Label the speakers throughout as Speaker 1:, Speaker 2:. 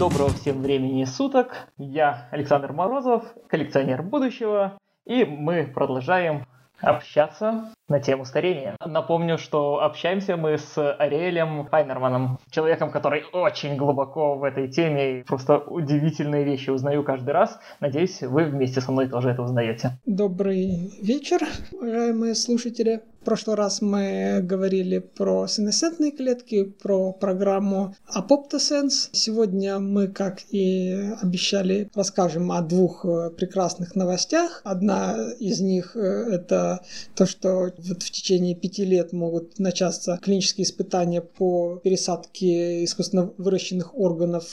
Speaker 1: Доброго всем времени суток. Я Александр Морозов, коллекционер будущего, и мы продолжаем общаться на тему старения. Напомню, что общаемся мы с Ариэлем Пайнерманом, человеком, который очень глубоко в этой теме, просто удивительные вещи узнаю каждый раз. Надеюсь, вы вместе со мной тоже это узнаете.
Speaker 2: Добрый вечер, уважаемые слушатели. В прошлый раз мы говорили про синесцентные клетки, про программу Apoptosense. Сегодня мы, как и обещали, расскажем о двух э, прекрасных новостях. Одна из них э, — это то, что вот в течение пяти лет могут начаться клинические испытания по пересадке искусственно выращенных органов,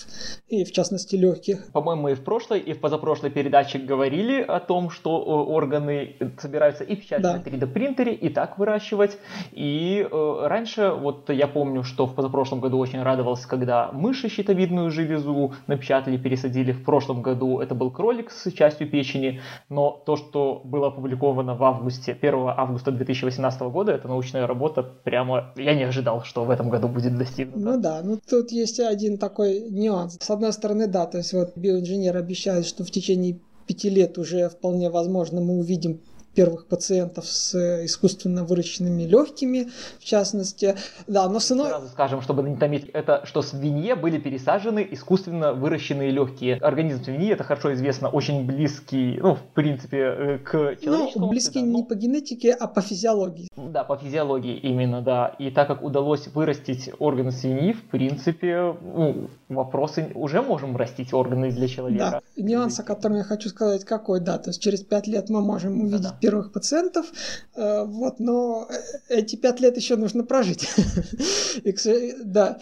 Speaker 2: и в частности легких.
Speaker 1: По-моему, и в прошлой, и в позапрошлой передаче говорили о том, что э, органы собираются и печатать да. на 3D-принтере, и так выращивать. И э, раньше, вот я помню, что в позапрошлом году очень радовался, когда мыши щитовидную железу напечатали, пересадили. В прошлом году это был кролик с частью печени, но то, что было опубликовано в августе, 1 августа 2018 года, это научная работа, прямо я не ожидал, что в этом году будет достигнуто.
Speaker 2: Ну да, ну тут есть один такой нюанс. С одной стороны, да, то есть вот биоинженер обещает, что в течение пяти лет уже вполне возможно мы увидим первых пациентов с э, искусственно выращенными легкими, в частности. Да, но сыно...
Speaker 1: Сразу скажем, чтобы не томить, это что свинье были пересажены искусственно выращенные легкие. Организм свиньи, это хорошо известно, очень близкий, ну, в принципе, э, к человеческому.
Speaker 2: Ну, близкий да, не по генетике, а по физиологии.
Speaker 1: Да, по физиологии именно, да. И так как удалось вырастить органы свиньи, в принципе, ну, вопросы, уже можем растить органы для человека.
Speaker 2: Да, нюанс, о котором я хочу сказать, какой, да, то есть через пять лет мы можем увидеть да, да первых пациентов, э, вот, но эти пять лет еще нужно прожить.
Speaker 1: Да,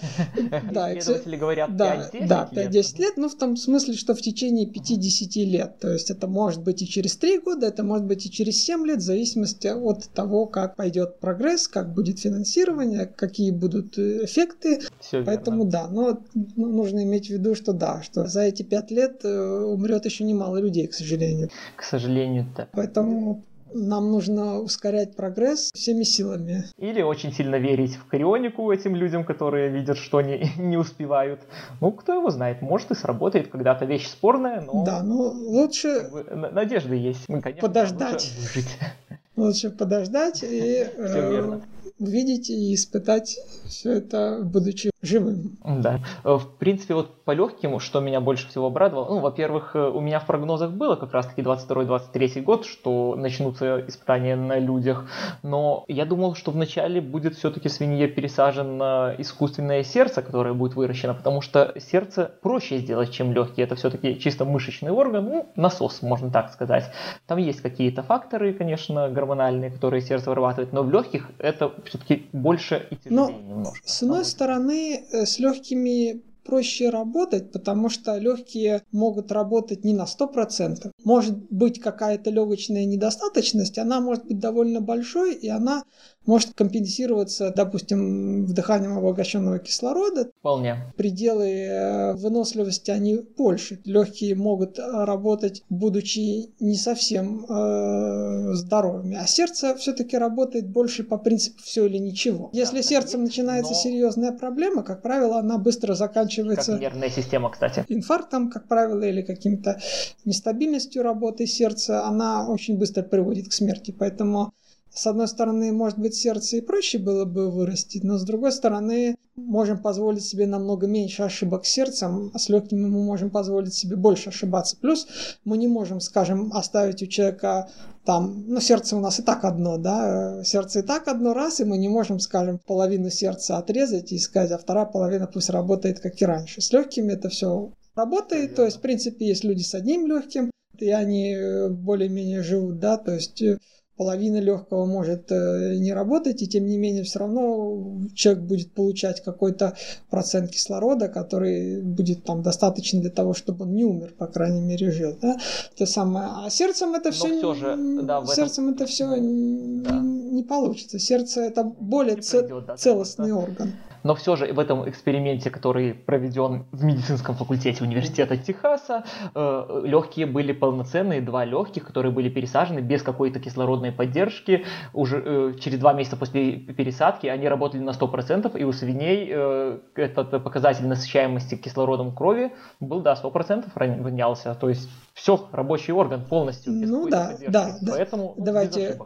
Speaker 1: да. Исследователи говорят 5-10
Speaker 2: Да, 5-10 лет, ну, в том смысле, что в течение 50 лет, то есть это может быть и через 3 года, это может быть и через 7 лет, в зависимости от того, как пойдет прогресс, как будет финансирование, какие будут э, эффекты. Поэтому да, но ну, нужно иметь в виду, что да, что за эти 5 лет э, умрет еще немало людей, к сожалению.
Speaker 1: К сожалению, да.
Speaker 2: Поэтому нам нужно ускорять прогресс всеми силами.
Speaker 1: Или очень сильно верить в карионику этим людям, которые видят, что они не успевают. Ну, кто его знает, может и сработает когда-то вещь спорная, но...
Speaker 2: Да, ну лучше...
Speaker 1: Надежды есть. Мы, конечно,
Speaker 2: подождать. Лучше, лучше подождать и... Верно увидеть и испытать все это, будучи живым.
Speaker 1: Да. В принципе, вот по легким, что меня больше всего обрадовало, ну, во-первых, у меня в прогнозах было как раз-таки 22-23 год, что начнутся испытания на людях, но я думал, что вначале будет все-таки свинье пересажен на искусственное сердце, которое будет выращено, потому что сердце проще сделать, чем легкие. Это все-таки чисто мышечный орган, ну, насос, можно так сказать. Там есть какие-то факторы, конечно, гормональные, которые сердце вырабатывает, но в легких это все-таки больше и тяжелее Но, немножко.
Speaker 2: С одной стороны, э, с легкими проще работать, потому что легкие могут работать не на 100%. Может быть какая-то легочная недостаточность, она может быть довольно большой, и она может компенсироваться, допустим, вдыханием обогащенного кислорода.
Speaker 1: Вполне.
Speaker 2: Пределы э, выносливости, они больше. Легкие могут работать, будучи не совсем э, здоровыми. А сердце все-таки работает больше по принципу все или ничего. Если да, сердцем есть, начинается но... серьезная проблема, как правило, она быстро заканчивается...
Speaker 1: Как нервная система, кстати.
Speaker 2: Инфарктом, как правило, или каким-то нестабильностью работы сердца, она очень быстро приводит к смерти. Поэтому с одной стороны, может быть, сердце и проще было бы вырастить, но с другой стороны, можем позволить себе намного меньше ошибок сердцем, а с легкими мы можем позволить себе больше ошибаться. Плюс мы не можем, скажем, оставить у человека там, ну, сердце у нас и так одно, да, сердце и так одно раз, и мы не можем, скажем, половину сердца отрезать и сказать, а вторая половина пусть работает, как и раньше. С легкими это все работает, то есть, в принципе, есть люди с одним легким, и они э, более-менее живут, да, то есть э, половина легкого может э, не работать, и тем не менее все равно человек будет получать какой-то процент кислорода, который будет там достаточно для того, чтобы он не умер, по крайней мере, жил. Да? То самое. А сердцем это все, все же, да, сердцем этом... это все да. не, не получится. Сердце это более ц... придет, да, целостный да. орган.
Speaker 1: Но все же в этом эксперименте, который проведен в медицинском факультете университета Техаса, э, легкие были полноценные, два легких, которые были пересажены без какой-то кислородной поддержки. Уже э, через два месяца после пересадки они работали на 100%, и у свиней э, этот показатель насыщаемости кислородом крови был, да, 100% равнялся. То есть все, рабочий орган полностью.
Speaker 2: Без ну да, да, да. Поэтому давайте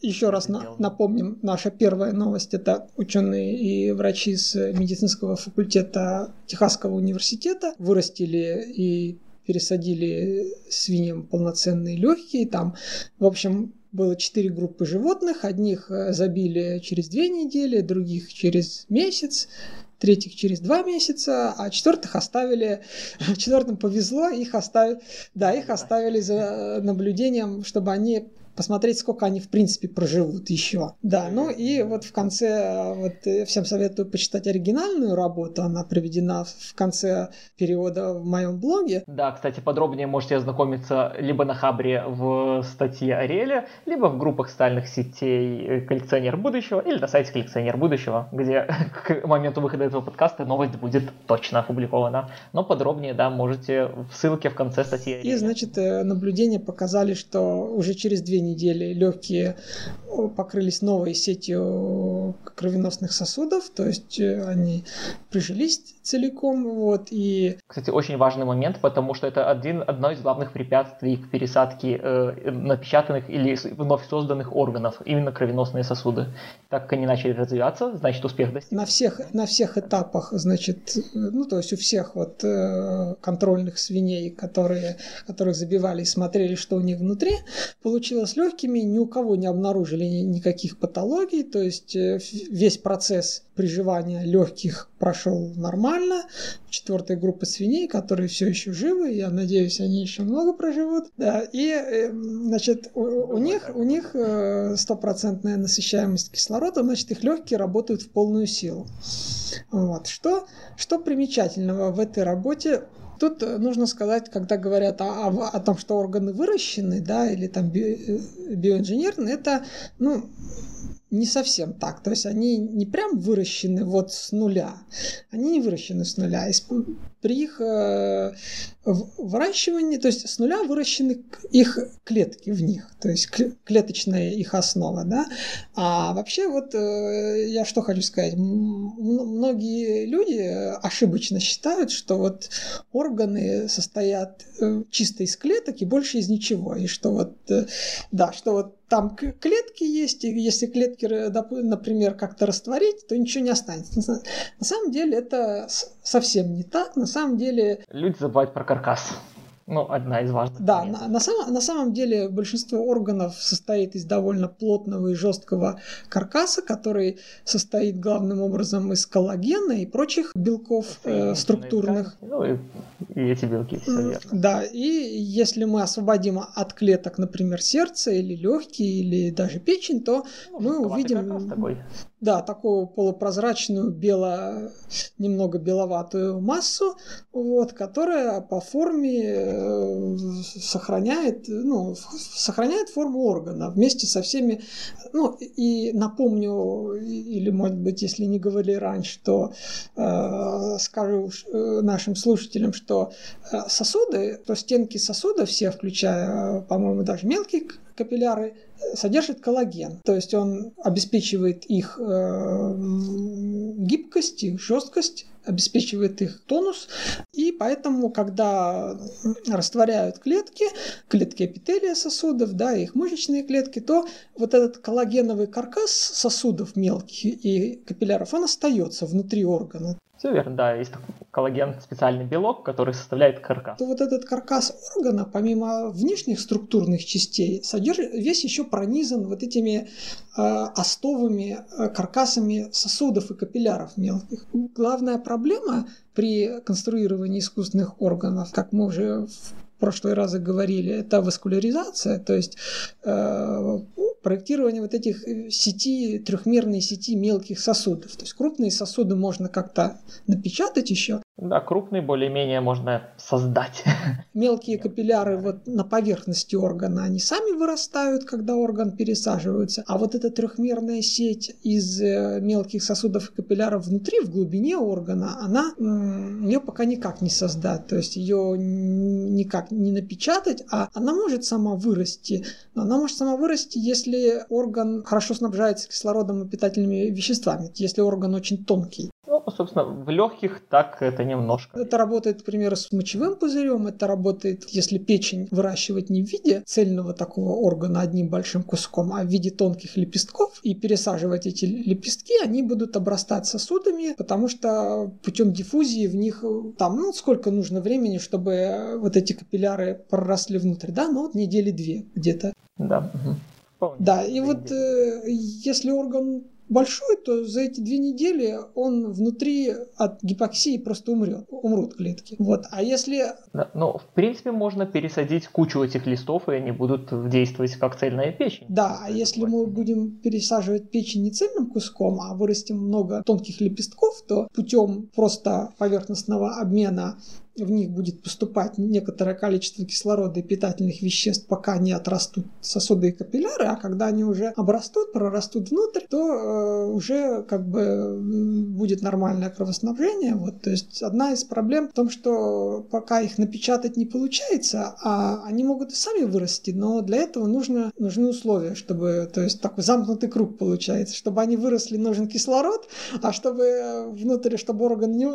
Speaker 2: еще раз на, напомним, наша первая новость это ученые и врачи с медицинского факультета Техасского университета вырастили и пересадили свиньям полноценные легкие. Там, в общем, было четыре группы животных. Одних э, забили через две недели, других через месяц, третьих через два месяца, а четвертых оставили, четвертым повезло, их оставили, да, их оставили за наблюдением, чтобы они посмотреть, сколько они в принципе проживут еще. Да, ну и вот в конце, вот всем советую почитать оригинальную работу, она приведена в конце перевода в моем блоге.
Speaker 1: Да, кстати, подробнее можете ознакомиться либо на Хабре в статье Ариэля, либо в группах социальных сетей «Коллекционер будущего» или на сайте «Коллекционер будущего», где к моменту выхода этого подкаста новость будет точно опубликована. Но подробнее, да, можете в ссылке в конце статьи
Speaker 2: Ариэля. И, значит, э, наблюдения показали, что уже через две недели легкие покрылись новой сетью кровеносных сосудов, то есть э, они прижились целиком, вот, и...
Speaker 1: Кстати, очень важный момент, потому что это один, одно из главных препятствий к пересадке э, напечатанных или вновь созданных органов, именно кровеносные сосуды. Так как они начали развиваться, значит, успех достиг.
Speaker 2: На всех, на всех этапах, значит, ну, то есть у всех вот э, контрольных свиней, которые, которых забивали и смотрели, что у них внутри, получилось легкими, ни у кого не обнаружили никаких патологий, то есть э, весь процесс приживания легких прошел нормально. Четвертая группа свиней, которые все еще живы, я надеюсь, они еще много проживут. Да, и, э, значит, у, у них, у них э, стопроцентная насыщаемость кислорода, значит, их легкие работают в полную силу. Вот. Что, что примечательного в этой работе? Тут нужно сказать, когда говорят о, о, о том, что органы выращены, да, или там би, э, биоинженерные, это, ну, не совсем так. То есть они не прям выращены вот с нуля. Они не выращены с нуля. При их э, выращивании, то есть с нуля выращены их клетки в них, то есть клеточная их основа, да. А вообще вот э, я что хочу сказать, многие люди ошибочно считают, что вот органы состоят э, чисто из клеток и больше из ничего, и что вот, да, что вот там клетки есть, и если клетки, например, как-то растворить, то ничего не останется. На самом деле это совсем не так. На самом деле...
Speaker 1: Люди забывают про каркас. Ну, одна из важных.
Speaker 2: Да, на, на, самом, на самом деле большинство органов состоит из довольно плотного и жесткого каркаса, который состоит главным образом из коллагена и прочих белков э, структурных.
Speaker 1: Ну и, и эти белки, все верно.
Speaker 2: Да, и если мы освободим от клеток, например, сердце или легкие, или даже печень, то ну, мы увидим... Такой да, такую полупрозрачную бело, немного беловатую массу, вот, которая по форме э, сохраняет, ну, сохраняет форму органа вместе со всеми. Ну, и напомню, или, может быть, если не говорили раньше, то э, скажу э, нашим слушателям, что э, сосуды, то стенки сосуда все, включая, по-моему, даже мелкие капилляры, содержит коллаген. То есть он обеспечивает их э, гибкость, их жесткость, обеспечивает их тонус. И поэтому, когда растворяют клетки, клетки эпителия сосудов, да, их мышечные клетки, то вот этот коллагеновый каркас сосудов мелких и капилляров, он остается внутри органа.
Speaker 1: Все верно, да, есть такой коллаген, специальный белок, который составляет каркас.
Speaker 2: То вот этот каркас органа, помимо внешних структурных частей, содержит, весь еще пронизан вот этими э, остовыми э, каркасами сосудов и капилляров мелких. Главная проблема при конструировании искусственных органов, как мы уже в прошлые разы говорили, это васкуляризация, то есть э, проектирование вот этих э, сети, трехмерной сети мелких сосудов. То есть крупные сосуды можно как-то напечатать еще,
Speaker 1: Да, крупные более-менее можно создать.
Speaker 2: Мелкие капилляры вот на поверхности органа, они сами вырастают, когда орган пересаживается. А вот эта трехмерная сеть из э, мелких сосудов и капилляров внутри, в глубине органа, она ее пока никак не создать. То есть ее никак не напечатать, а она может сама вырасти. Но она может сама вырасти, если орган хорошо снабжается кислородом и питательными веществами, если орган очень тонкий.
Speaker 1: Ну, собственно, в легких так это немножко.
Speaker 2: Это работает, к примеру, с мочевым пузырем, это работает, если печень выращивать не в виде цельного такого органа одним большим куском, а в виде тонких лепестков, и пересаживать эти лепестки, они будут обрастать сосудами, потому что путем диффузии в них там, ну, сколько нужно времени, чтобы вот эти капилляры проросли внутрь, да, ну, вот недели две где-то.
Speaker 1: Да.
Speaker 2: Угу. Да, и вот э, если орган большой, то за эти две недели он внутри от гипоксии просто умрет, умрут клетки. Вот. А если...
Speaker 1: Да, ну, в принципе, можно пересадить кучу этих листов, и они будут действовать как цельная печень.
Speaker 2: Да, а если мы будем пересаживать печень не цельным куском, а вырастим много тонких лепестков, то путем просто поверхностного обмена в них будет поступать некоторое количество кислорода и питательных веществ, пока не отрастут сосуды и капилляры, а когда они уже обрастут, прорастут внутрь, то э, уже как бы будет нормальное кровоснабжение. Вот. То есть одна из проблем в том, что пока их напечатать не получается, а они могут и сами вырасти, но для этого нужно, нужны условия, чтобы, то есть такой замкнутый круг получается, чтобы они выросли, нужен кислород, а чтобы внутрь, чтобы орган не...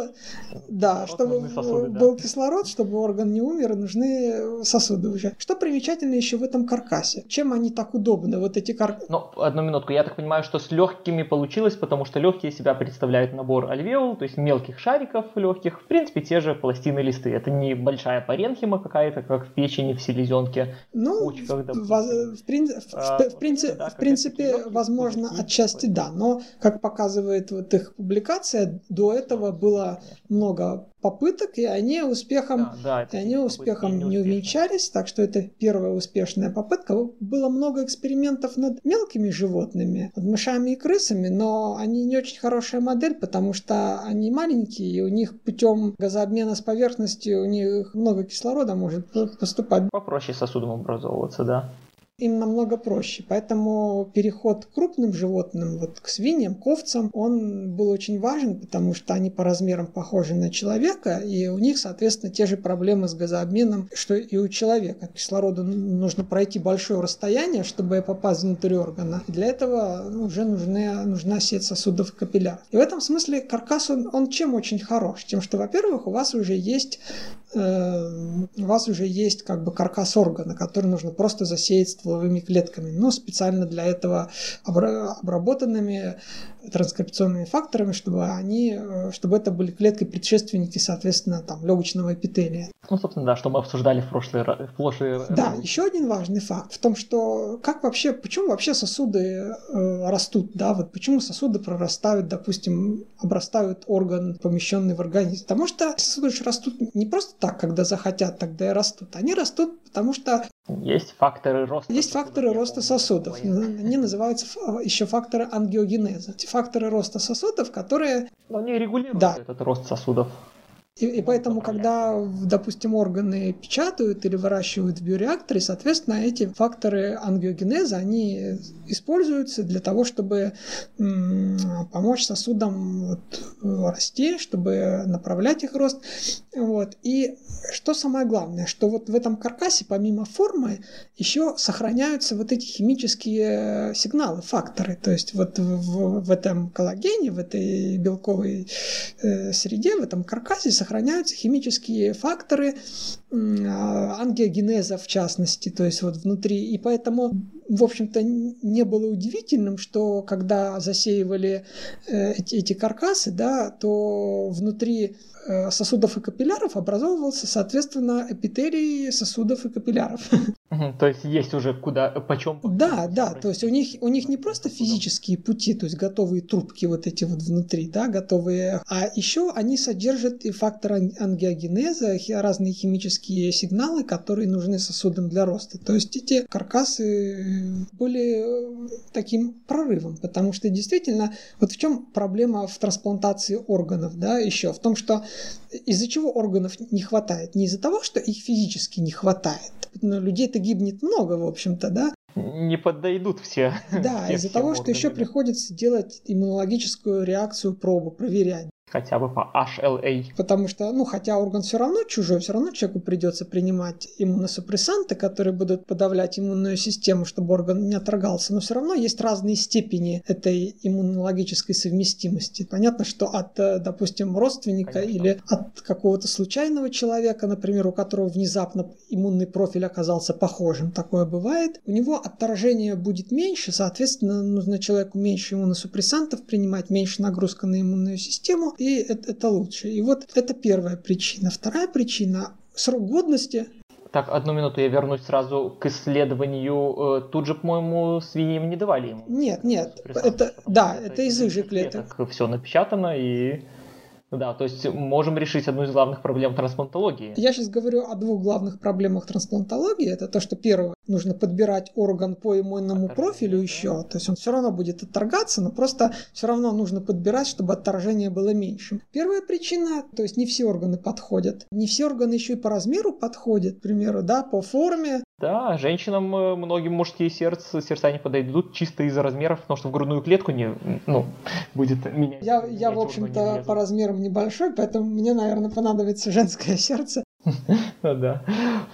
Speaker 2: Да, чтобы сосуды, был был кислород, чтобы орган не умер, нужны сосуды уже. Что примечательно еще в этом каркасе? Чем они так удобны, вот эти каркасы?
Speaker 1: Ну, одну минутку. Я так понимаю, что с легкими получилось, потому что легкие себя представляют набор альвеол, то есть мелких шариков легких. В принципе, те же пластины листы. Это не большая паренхима какая-то, как в печени, в селезенке,
Speaker 2: ну, в в, прин... а, в, в, принципе, да, в принципе возможно, отчасти да, но, как показывает вот их публикация, до этого было много попыток, и они успехом, да, да, и они успехом не, не увенчались, так что это первая успешная попытка. Было много экспериментов над мелкими животными, над мышами и крысами, но они не очень хорошая модель, потому что они маленькие, и у них путем газообмена с поверхностью у них много кислорода может поступать.
Speaker 1: Попроще сосудом образовываться, да
Speaker 2: им намного проще. Поэтому переход к крупным животным, вот к свиньям, к овцам, он был очень важен, потому что они по размерам похожи на человека, и у них, соответственно, те же проблемы с газообменом, что и у человека. Кислороду нужно пройти большое расстояние, чтобы попасть внутрь органа. Для этого уже нужны, нужна сеть сосудов капилляров. И в этом смысле каркас, он, он чем очень хорош? Тем, что, во-первых, у вас уже есть э, у вас уже есть как бы каркас органа, который нужно просто засеять стволовыми клетками, но специально для этого обработанными транскрипционными факторами, чтобы они, э, чтобы это были клетки предшественники, соответственно, там, легочного эпителия.
Speaker 1: Ну, собственно, да, что мы обсуждали в прошлый раз.
Speaker 2: Да, еще один важный факт в том, что как вообще, почему вообще сосуды э, растут, да, вот почему сосуды прорастают, допустим, обрастают орган, помещенный в организм. Потому что сосуды же растут не просто так, когда захотят, тогда и растут. Они растут, потому что
Speaker 1: есть факторы роста.
Speaker 2: Есть факторы роста сосудов. Они называются еще факторы ангиогенеза. Факторы роста сосудов, которые...
Speaker 1: Но они регулируют да. этот рост сосудов.
Speaker 2: И, и поэтому, когда, допустим, органы печатают или выращивают в биореакторе, соответственно, эти факторы ангиогенеза, они используются для того, чтобы помочь сосудам вот, расти, чтобы направлять их рост. Вот. И что самое главное, что вот в этом каркасе, помимо формы, еще сохраняются вот эти химические сигналы, факторы. То есть вот в, в этом коллагене, в этой белковой э, среде, в этом каркасе сохраняются химические факторы ангиогенеза в частности, то есть вот внутри. И поэтому, в общем-то, не было удивительным, что когда засеивали э, эти, эти каркасы, да, то внутри Э, сосудов и капилляров образовывался, соответственно, эпителий сосудов и капилляров.
Speaker 1: То есть есть уже куда, почем?
Speaker 2: Да, да, то есть у них, у них не просто физические пути, то есть готовые трубки вот эти вот внутри, да, готовые, а еще они содержат и фактор ангиогенеза, разные химические сигналы, которые нужны сосудам для роста. То есть эти каркасы были таким прорывом, потому что действительно, вот в чем проблема в трансплантации органов, да, еще в том, что из-за чего органов не хватает? Не из-за того, что их физически не хватает. Но людей-то гибнет много, в общем-то, да,
Speaker 1: не подойдут все.
Speaker 2: Да, из-за того, что еще приходится делать иммунологическую реакцию пробу, проверять
Speaker 1: хотя бы по HLA.
Speaker 2: Потому что, ну, хотя орган все равно чужой, все равно человеку придется принимать иммуносупрессанты, которые будут подавлять иммунную систему, чтобы орган не отторгался, но все равно есть разные степени этой иммунологической совместимости. Понятно, что от, э, допустим, родственника Конечно. или от какого-то случайного человека, например, у которого внезапно иммунный профиль оказался похожим, такое бывает, у него отторжение будет меньше, соответственно, нужно человеку меньше иммуносупрессантов принимать, меньше нагрузка на иммунную систему, и это, это лучше. И вот это первая причина. Вторая причина – срок годности
Speaker 1: так, одну минуту, я вернусь сразу к исследованию. Э, тут же, по-моему, свиньям не давали ему.
Speaker 2: Нет, нет, это, да, это, это из их клеток.
Speaker 1: Все напечатано и да, то есть можем решить одну из главных проблем трансплантологии.
Speaker 2: Я сейчас говорю о двух главных проблемах трансплантологии. Это то, что первое, нужно подбирать орган по иммунному профилю еще. То есть он все равно будет отторгаться, но просто все равно нужно подбирать, чтобы отторжение было меньшим. Первая причина, то есть не все органы подходят. Не все органы еще и по размеру подходят, к примеру, да, по форме.
Speaker 1: Да, женщинам э, многим мужские сердца, сердца не подойдут чисто из-за размеров, потому что в грудную клетку не, ну, будет менять.
Speaker 2: Я, я в общем-то, по размерам небольшой, поэтому мне, наверное, понадобится женское сердце.
Speaker 1: Ну да,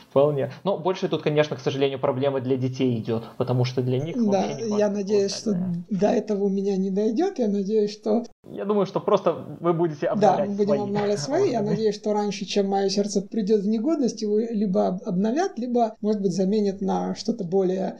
Speaker 1: вполне. Но больше тут, конечно, к сожалению, проблема для детей идет, потому что для них
Speaker 2: Да, я надеюсь, что до этого у меня не дойдет. Я надеюсь, что...
Speaker 1: Я думаю, что просто вы будете обновлять
Speaker 2: Да, мы будем обновлять свои. Я надеюсь, что раньше, чем мое сердце придет в негодность, его либо обновят, либо, может быть, заменят на что-то более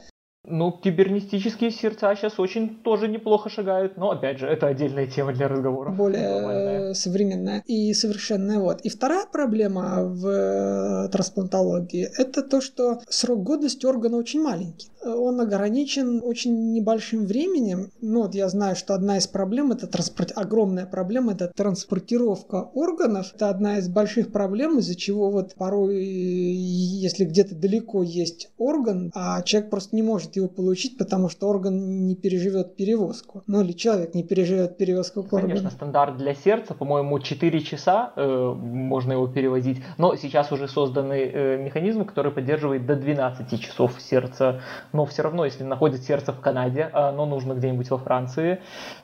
Speaker 1: ну, кибернетические сердца сейчас очень тоже неплохо шагают, но, опять же, это отдельная тема для разговора.
Speaker 2: Более современная и совершенная. Вот. И вторая проблема в трансплантологии – это то, что срок годности органа очень маленький. Он ограничен очень небольшим временем. Ну, вот я знаю, что одна из проблем – это транспорт... огромная проблема – это транспортировка органов. Это одна из больших проблем, из-за чего вот порой, если где-то далеко есть орган, а человек просто не может его получить, потому что орган не переживет перевозку. Ну или человек не переживет перевозку к органу.
Speaker 1: Конечно, стандарт для сердца, по-моему, 4 часа э, можно его перевозить, но сейчас уже созданы э, механизмы, которые поддерживают до 12 часов сердца. Но все равно, если находится сердце в Канаде, а оно нужно где-нибудь во Франции,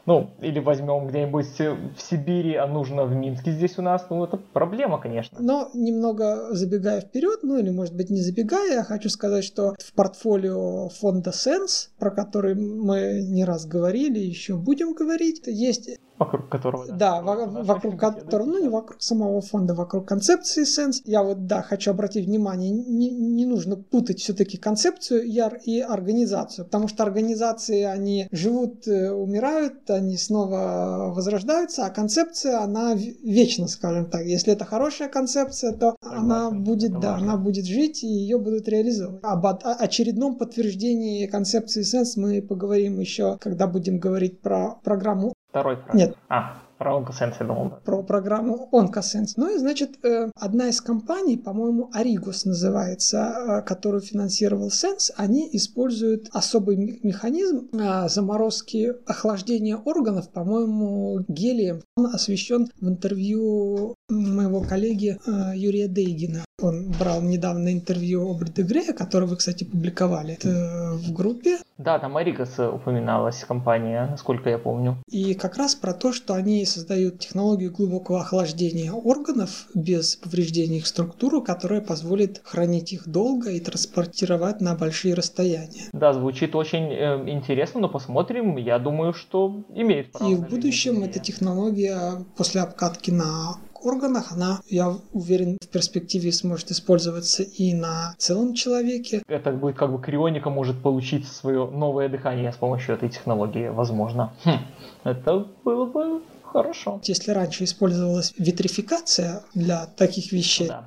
Speaker 1: ну или возьмем где-нибудь в Сибири, а нужно в Минске здесь у нас, ну это проблема, конечно.
Speaker 2: Но немного забегая вперед, ну или может быть не забегая, я хочу сказать, что в портфолио фонда Sense, про который мы не раз говорили, еще будем говорить. Есть
Speaker 1: Вокруг которого, да.
Speaker 2: Да, вокруг, вокруг которого, ну не вокруг самого фонда, вокруг концепции Sense. Я вот, да, хочу обратить внимание, не, не нужно путать все-таки концепцию и организацию, потому что организации, они живут, э, умирают, они снова возрождаются, а концепция, она вечна, скажем так. Если это хорошая концепция, то Согласен, она будет, да, она будет жить, и ее будут реализовывать. Об очередном подтверждении концепции Sense мы поговорим еще, когда будем говорить про программу
Speaker 1: Второй фраг.
Speaker 2: Нет.
Speaker 1: А, про OncoSense я думал. Да.
Speaker 2: Про программу OncoSense. Ну и, значит, э, одна из компаний, по-моему, Arigos называется, э, которую финансировал Sense, они используют особый механизм э, заморозки охлаждения органов, по-моему, гелием. Он освещен в интервью моего коллеги Юрия Дейгина. Он брал недавно интервью об Грея, которое вы, кстати, публиковали в группе.
Speaker 1: Да, там Аригос упоминалась компания, насколько я помню.
Speaker 2: И как раз про то, что они создают технологию глубокого охлаждения органов без повреждения их структуры, которая позволит хранить их долго и транспортировать на большие расстояния.
Speaker 1: Да, звучит очень э, интересно, но посмотрим. Я думаю, что имеет
Speaker 2: право. И в будущем эта технология после обкатки на органах, она, я уверен, в перспективе сможет использоваться и на целом человеке.
Speaker 1: Это будет как бы крионика может получить свое новое дыхание с помощью этой технологии, возможно. Хм. Это было бы хорошо.
Speaker 2: Если раньше использовалась витрификация для таких вещей.
Speaker 1: Да.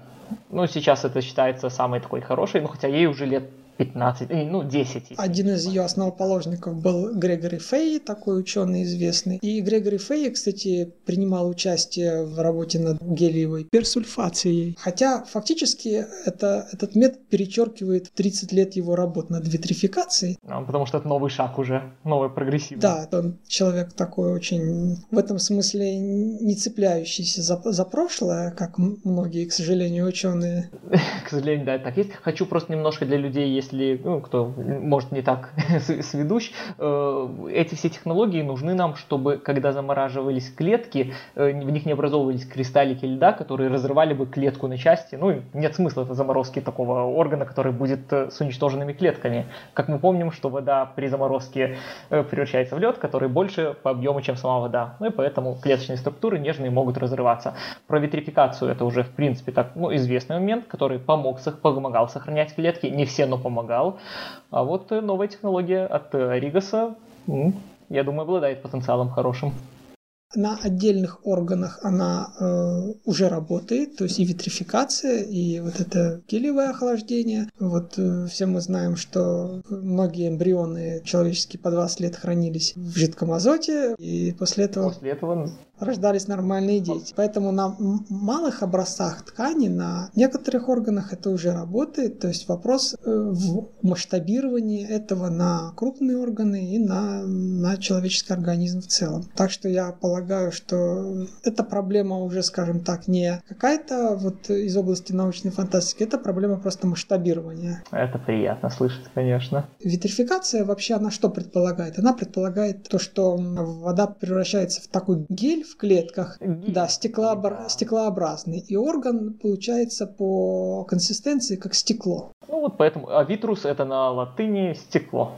Speaker 1: Ну, сейчас это считается самой такой хорошей, но хотя ей уже лет 15, э, ну, 10.
Speaker 2: Один из ее основоположников был Грегори Фей, такой ученый известный. И Грегори Фей, кстати, принимал участие в работе над гелиевой персульфацией. Хотя фактически это, этот метод перечеркивает 30 лет его работ над витрификацией.
Speaker 1: А, потому что это новый шаг уже, новый прогрессивный.
Speaker 2: Да, он человек такой очень в этом смысле не цепляющийся за, за прошлое, как многие, к сожалению, ученые.
Speaker 1: К сожалению, да, так есть. Хочу просто немножко для людей, если, ну, кто может не так сведущ, э, эти все технологии нужны нам, чтобы, когда замораживались клетки, э, в них не образовывались кристаллики льда, которые разрывали бы клетку на части. Ну, нет смысла это заморозки такого органа, который будет э, с уничтоженными клетками. Как мы помним, что вода при заморозке превращается в лед, который больше по объему, чем сама вода. Ну и поэтому клеточные структуры нежные могут разрываться. Про витрификацию это уже, в принципе, так, ну, известный момент, который помог, помогал сохранять клетки. Не все, но помогал. А вот новая технология от Ригаса, я думаю, обладает потенциалом хорошим.
Speaker 2: На отдельных органах она э, уже работает, то есть и витрификация, и вот это гелевое охлаждение. Вот э, все мы знаем, что многие эмбрионы человеческие по 20 лет хранились в жидком азоте, и после этого...
Speaker 1: После этого
Speaker 2: рождались нормальные дети. Поэтому на малых образцах ткани, на некоторых органах это уже работает. То есть вопрос э, в масштабировании этого на крупные органы и на, на человеческий организм в целом. Так что я полагаю, что эта проблема уже, скажем так, не какая-то вот из области научной фантастики, это проблема просто масштабирования.
Speaker 1: Это приятно слышать, конечно.
Speaker 2: Витрификация вообще она что предполагает? Она предполагает то, что вода превращается в такой гель, в клетках. Да, стеклообра... стеклообразный. И орган получается по консистенции как стекло.
Speaker 1: Ну вот поэтому, а витрус это на латыни стекло.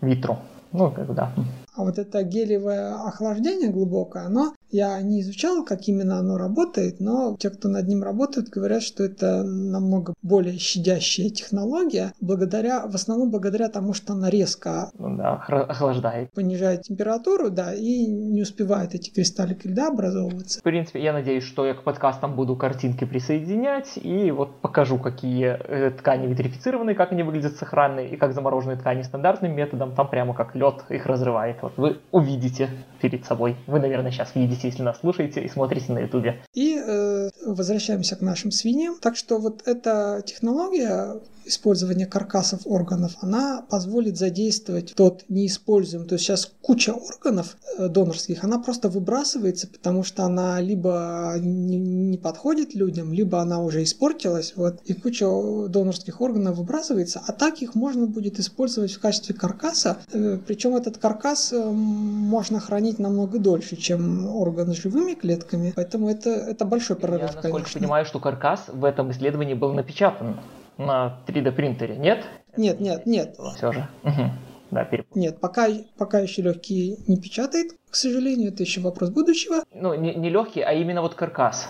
Speaker 1: Витру. Ну, как да.
Speaker 2: А вот это гелевое охлаждение глубокое, оно я не изучал, как именно оно работает, но те, кто над ним работают, говорят, что это намного более щадящая технология, благодаря, в основном благодаря тому, что она резко
Speaker 1: ну, да, охлаждает.
Speaker 2: Понижает температуру, да, и не успевает эти кристаллики льда образовываться.
Speaker 1: В принципе, я надеюсь, что я к подкастам буду картинки присоединять и вот покажу, какие э, ткани витрифицированы, как они выглядят сохранные, и как замороженные ткани стандартным методом, там прямо как лед их разрывает. Вот вы увидите перед собой. Вы, наверное, сейчас видите если нас слушаете и смотрите на ютубе.
Speaker 2: И э, возвращаемся к нашим свиньям. Так что вот эта технология использования каркасов органов, она позволит задействовать тот неиспользуемый. То есть сейчас куча органов э, донорских, она просто выбрасывается, потому что она либо не, подходит людям, либо она уже испортилась. Вот, и куча донорских органов выбрасывается, а так их можно будет использовать в качестве каркаса. Э, Причем этот каркас э, можно хранить намного дольше, чем органы с живыми клетками. Поэтому это, это большой прорыв, Я,
Speaker 1: насколько
Speaker 2: конечно.
Speaker 1: понимаю, что каркас в этом исследовании был напечатан на 3D принтере, нет?
Speaker 2: Нет, нет, нет.
Speaker 1: Все же. Угу.
Speaker 2: Да, перепутал. Нет, пока, пока еще легкие не печатает, к сожалению, это еще вопрос будущего.
Speaker 1: Ну, не, не легкий, а именно вот каркас.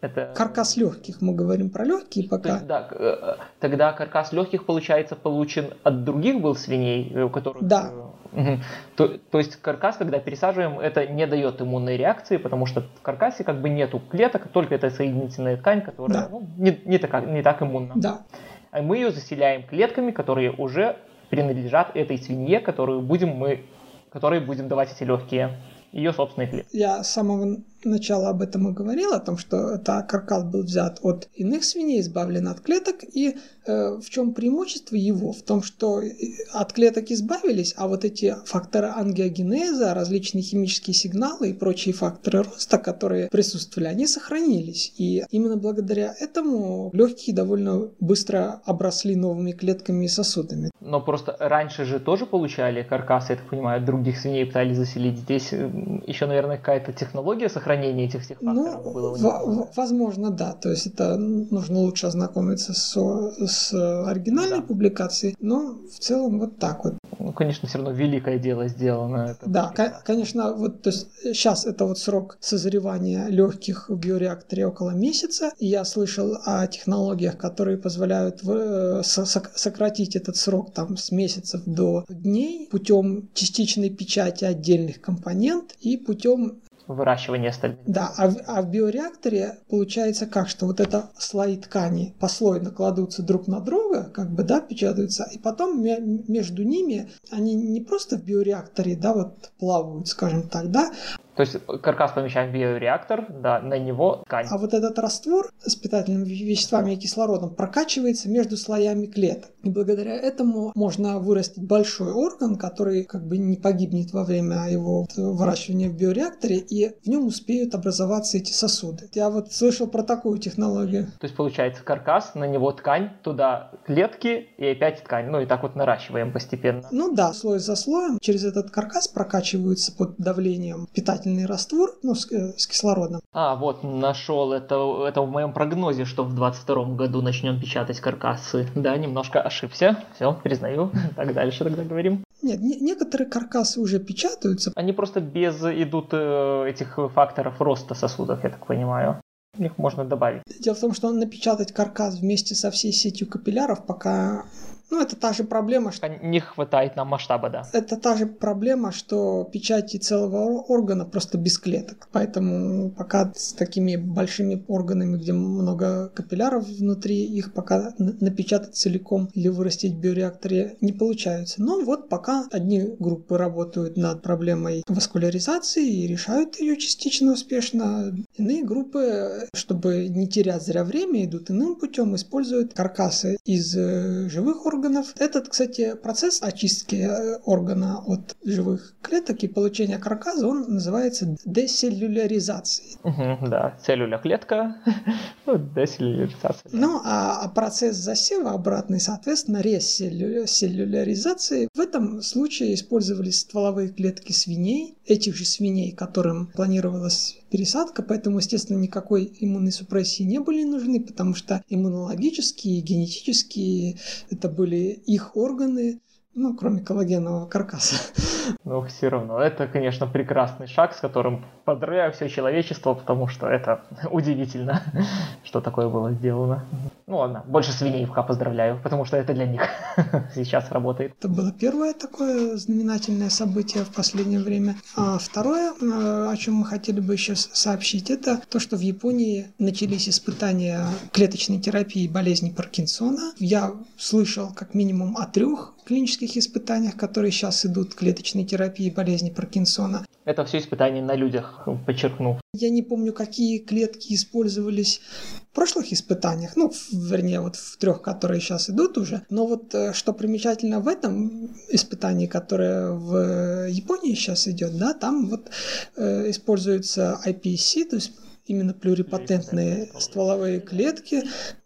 Speaker 2: Это... Каркас легких, мы говорим про легкие пока.
Speaker 1: есть, да, э, тогда каркас легких, получается, получен от других был свиней, у которых...
Speaker 2: Да.
Speaker 1: Угу. То, то есть каркас, когда пересаживаем, это не дает иммунной реакции, потому что в каркасе как бы нету клеток, только это соединительная ткань, которая да. ну, не, не, так, не так иммунна.
Speaker 2: Да.
Speaker 1: А мы ее заселяем клетками, которые уже принадлежат этой свинье, которую будем мы, которые будем давать эти легкие ее собственные клетки.
Speaker 2: Я с самого начала об этом и говорил, о том, что это каркас был взят от иных свиней, избавлен от клеток, и э, в чем преимущество его? В том, что э, от клеток избавились, а вот эти факторы ангиогенеза, различные химические сигналы и прочие факторы роста, которые присутствовали, они сохранились. И именно благодаря этому легкие довольно быстро обросли новыми клетками и сосудами.
Speaker 1: Но просто раньше же тоже получали каркасы, я так понимаю, других свиней пытались заселить. Здесь э, еще, наверное, какая-то технология сохранения этих всех факторов
Speaker 2: ну, было. В- возможно, да. То есть это нужно лучше ознакомиться с, с оригинальной да. публикацией, но в целом вот так вот.
Speaker 1: Ну, конечно, все равно великое дело сделано.
Speaker 2: Это да, к- конечно, вот то есть сейчас это вот срок созревания легких в биореакторе около месяца. Я слышал о технологиях, которые позволяют в, э, сократить этот срок там с месяцев до дней путем частичной печати отдельных компонент и путем
Speaker 1: выращивание остальных.
Speaker 2: Да, а в, а в биореакторе получается как, что вот это слои ткани послойно кладутся друг на друга, как бы, да, печатаются, и потом между ними они не просто в биореакторе, да, вот плавают, скажем так, да,
Speaker 1: то есть каркас помещаем в биореактор, да, на него ткань.
Speaker 2: А вот этот раствор с питательными веществами и кислородом прокачивается между слоями клеток. И благодаря этому можно вырастить большой орган, который как бы не погибнет во время его выращивания в биореакторе, и в нем успеют образоваться эти сосуды. Я вот слышал про такую технологию.
Speaker 1: То есть получается каркас, на него ткань, туда клетки и опять ткань. Ну и так вот наращиваем постепенно.
Speaker 2: Ну да, слой за слоем. Через этот каркас прокачиваются под давлением питательный раствор, ну с, э, с кислородом.
Speaker 1: А, вот, нашел это, это в моем прогнозе, что в 22 году начнем печатать каркасы. Да, немножко ошибся. Все, признаю. Так дальше тогда говорим.
Speaker 2: Нет, не, некоторые каркасы уже печатаются.
Speaker 1: Они просто без идут э, этих факторов роста сосудов, я так понимаю. Их можно добавить.
Speaker 2: Дело в том, что напечатать каркас вместе со всей сетью капилляров пока ну, это та же проблема,
Speaker 1: что... Не хватает нам масштаба, да.
Speaker 2: Это та же проблема, что печати целого органа просто без клеток. Поэтому пока с такими большими органами, где много капилляров внутри, их пока напечатать целиком или вырастить в биореакторе не получается. Но вот пока одни группы работают над проблемой васкуляризации и решают ее частично успешно. Иные группы, чтобы не терять зря время, идут иным путем, используют каркасы из э, живых органов. Этот, кстати, процесс очистки э, органа от живых клеток и получения каркаса, он называется деселлюляризацией.
Speaker 1: Угу, да, целлюля клетка, ну, деселлюляризация.
Speaker 2: Ну, а, а процесс засева обратный, соответственно, реселлюляризации. В этом случае использовались стволовые клетки свиней, этих же свиней, которым планировалось пересадка, поэтому, естественно, никакой иммунной супрессии не были нужны, потому что иммунологические, генетические это были их органы, ну, кроме коллагенового каркаса.
Speaker 1: Но все равно, это, конечно, прекрасный шаг, с которым поздравляю все человечество, потому что это удивительно, что такое было сделано. Ну ладно, больше свиней пока поздравляю, потому что это для них сейчас работает.
Speaker 2: Это было первое такое знаменательное событие в последнее время. А второе, э, о чем мы хотели бы еще сообщить, это то, что в Японии начались испытания клеточной терапии болезни Паркинсона. Я слышал как минимум о трех клинических испытаниях, которые сейчас идут клеточной терапии болезни Паркинсона.
Speaker 1: Это все испытания на людях, подчеркну.
Speaker 2: Я не помню, какие клетки использовались в прошлых испытаниях, ну, вернее, вот в трех, которые сейчас идут уже. Но вот э, что примечательно в этом испытании, которое в Японии сейчас идет, да, там вот э, используется IPC, то есть именно плюрипатентные стволовые клетки.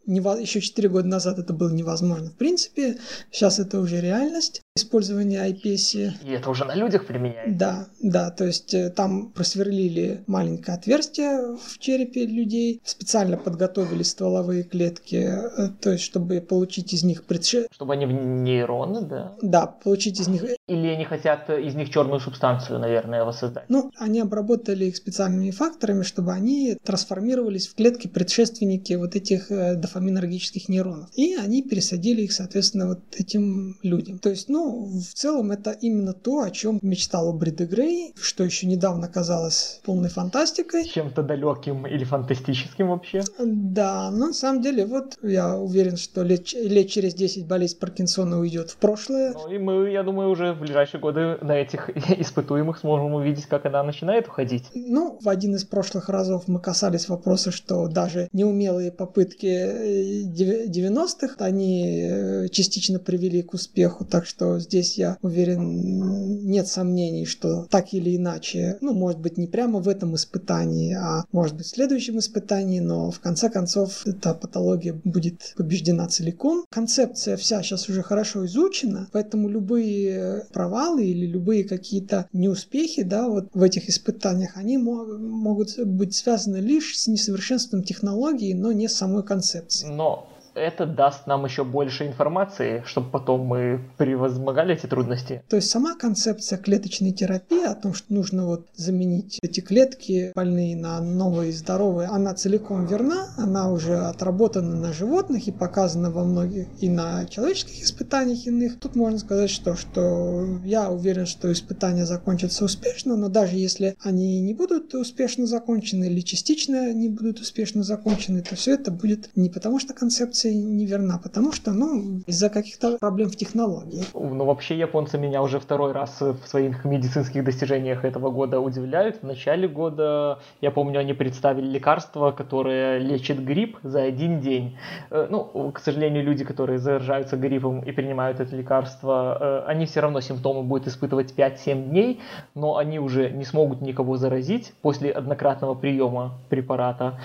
Speaker 2: Еще 4 года назад это было невозможно. В принципе, сейчас это уже реальность использования iPS.
Speaker 1: И это уже на людях применяется?
Speaker 2: Да, да, то есть э, там просверлили маленькое отверстие в черепе людей, специально подготовили стволовые клетки, э, то есть чтобы получить из них предше...
Speaker 1: Чтобы они в нейроны, да?
Speaker 2: Да, получить из них...
Speaker 1: Или они хотят из них черную субстанцию, наверное, воссоздать?
Speaker 2: Ну, они обработали их специальными факторами, чтобы они трансформировались в клетки предшественники вот этих э, дофаминергических нейронов. И они пересадили их, соответственно, вот этим людям. То есть, ну, в целом это именно то, о чем мечтала Брида Грей, что еще недавно казалось полной фантастикой.
Speaker 1: Чем-то далеким или фантастическим вообще.
Speaker 2: Да, но на самом деле вот я уверен, что лет, лет через 10 болезнь Паркинсона уйдет в прошлое.
Speaker 1: Ну и мы, я думаю, уже в ближайшие годы на этих испытуемых сможем увидеть, как она начинает уходить.
Speaker 2: Ну, в один из прошлых разов мы касались вопроса, что даже неумелые попытки 90-х, э, они э, частично привели к успеху, так что здесь я уверен, нет сомнений, что так или иначе, ну, может быть, не прямо в этом испытании, а может быть в следующем испытании, но в конце концов эта патология будет побеждена целиком. Концепция вся сейчас уже хорошо изучена, поэтому любые провалы или любые какие-то неуспехи, да, вот в этих испытаниях, они могут быть связаны лишь с несовершенством технологии, но не с самой концепцией.
Speaker 1: Но это даст нам еще больше информации, чтобы потом мы превозмогали эти трудности.
Speaker 2: То есть сама концепция клеточной терапии о том, что нужно вот заменить эти клетки больные на новые здоровые, она целиком верна, она уже отработана на животных и показана во многих и на человеческих испытаниях иных. Тут можно сказать, что, что я уверен, что испытания закончатся успешно, но даже если они не будут успешно закончены или частично не будут успешно закончены, то все это будет не потому, что концепция неверна, а потому что, ну, из-за каких-то проблем в технологии.
Speaker 1: Ну, вообще, японцы меня уже второй раз в своих медицинских достижениях этого года удивляют. В начале года, я помню, они представили лекарство, которое лечит грипп за один день. Э, ну, к сожалению, люди, которые заражаются гриппом и принимают это лекарство, э, они все равно симптомы будут испытывать 5-7 дней, но они уже не смогут никого заразить после однократного приема препарата.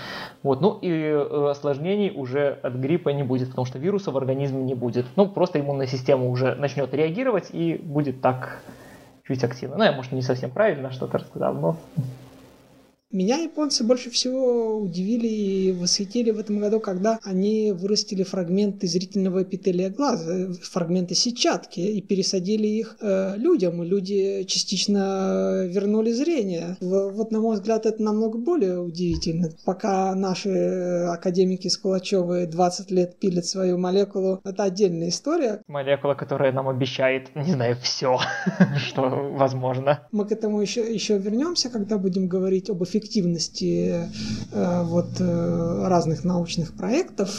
Speaker 1: Вот. Ну и э, осложнений уже от гриппа не будет, потому что вируса в организме не будет. Ну, просто иммунная система уже начнет реагировать и будет так чуть активно. Ну, я, может, не совсем правильно что-то рассказал, но
Speaker 2: меня японцы больше всего удивили и восхитили в этом году, когда они вырастили фрагменты зрительного эпителия глаза, фрагменты сетчатки, и пересадили их э, людям, люди частично вернули зрение. Вот, на мой взгляд, это намного более удивительно. Пока наши академики Скулачевы 20 лет пилят свою молекулу, это отдельная история.
Speaker 1: Молекула, которая нам обещает, не знаю, все, что возможно.
Speaker 2: Мы к этому еще, еще вернемся, когда будем говорить об эффективности эффективности э, вот, э, разных научных проектов.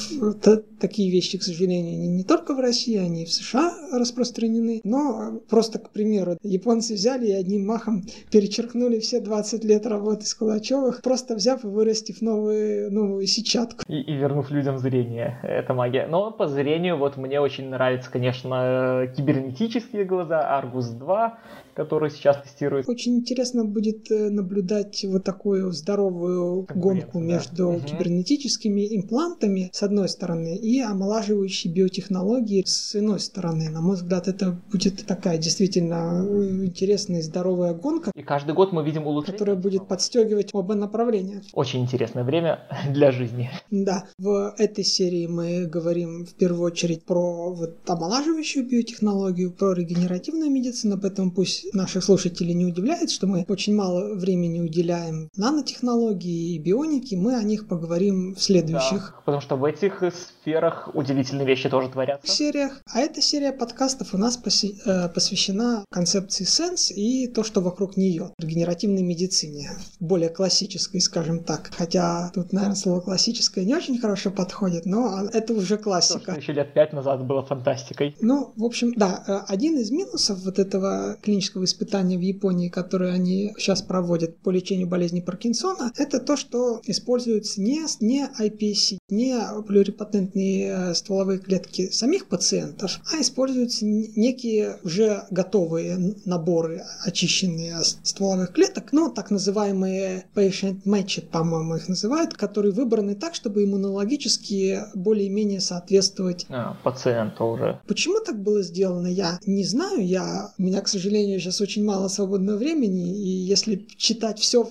Speaker 2: Такие вещи, к сожалению, не, только в России, они и в США распространены. Но просто, к примеру, японцы взяли и одним махом перечеркнули все 20 лет работы с Кулачевых, просто взяв и вырастив новую, новую сетчатку.
Speaker 1: И, и вернув людям зрение. Это магия. Но по зрению вот мне очень нравятся, конечно, кибернетические глаза, Argus 2, который сейчас тестирует.
Speaker 2: Очень интересно будет э, наблюдать вот такую здоровую гонку между да. кибернетическими имплантами с одной стороны и омолаживающей биотехнологией с иной стороны. На мой взгляд, это будет такая действительно э, интересная здоровая гонка.
Speaker 1: И каждый год мы видим улучшение.
Speaker 2: Которая будет подстегивать оба направления.
Speaker 1: Очень интересное время для жизни.
Speaker 2: Да. В этой серии мы говорим в первую очередь про вот омолаживающую биотехнологию, про регенеративную медицину, поэтому пусть наших слушателей не удивляет, что мы очень мало времени уделяем нанотехнологии и бионике, мы о них поговорим в следующих.
Speaker 1: Да, потому что в этих сферах удивительные вещи тоже творятся.
Speaker 2: В сериях. А эта серия подкастов у нас э, посвящена концепции сенс и то, что вокруг нее, регенеративной медицине, более классической, скажем так. Хотя тут, наверное, слово классическое не очень хорошо подходит, но это уже классика.
Speaker 1: То, что еще лет пять назад было фантастикой.
Speaker 2: Ну, в общем, да, э, один из минусов вот этого клинического клинического испытания в Японии, которые они сейчас проводят по лечению болезни Паркинсона, это то, что используются не, не iPSC, не плюрипатентные э, стволовые клетки самих пациентов, а используются некие уже готовые наборы очищенные стволовых клеток, ну, так называемые patient matched, по-моему, их называют, которые выбраны так, чтобы иммунологически более-менее соответствовать
Speaker 1: а, пациенту уже.
Speaker 2: Почему так было сделано, я не знаю. Я, меня, к сожалению, сейчас очень мало свободного времени, и если читать все,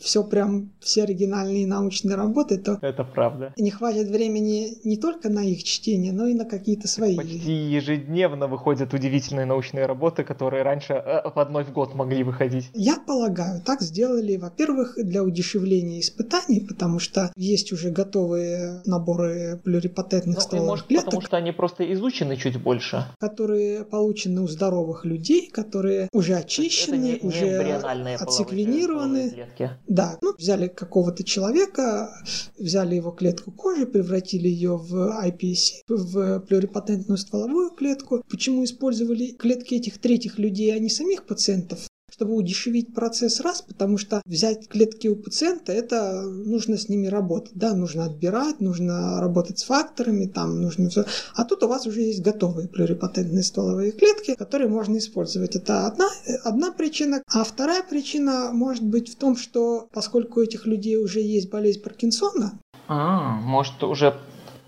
Speaker 2: все прям, все оригинальные научные работы, то...
Speaker 1: Это правда.
Speaker 2: Не хватит времени не только на их чтение, но и на какие-то свои.
Speaker 1: Почти ежедневно выходят удивительные научные работы, которые раньше э, в одной в год могли выходить.
Speaker 2: Я полагаю, так сделали, во-первых, для удешевления испытаний, потому что есть уже готовые наборы плюрипатентных ну, стволовых может, клеток.
Speaker 1: Потому что они просто изучены чуть больше.
Speaker 2: Которые получены у здоровых людей, которые уже очищены, не, уже не отсеквенированы. Да, ну, взяли какого-то человека, взяли его клетку кожи, превратили ее в IPSC, в плюрипатентную стволовую клетку. Почему использовали клетки этих третьих людей, а не самих пациентов? Чтобы удешевить процесс раз, потому что взять клетки у пациента, это нужно с ними работать, да, нужно отбирать, нужно работать с факторами, там нужно все. А тут у вас уже есть готовые плюрипатентные стволовые клетки, которые можно использовать. Это одна, одна причина. А вторая причина может быть в том, что поскольку у этих людей уже есть болезнь Паркинсона,
Speaker 1: а, может уже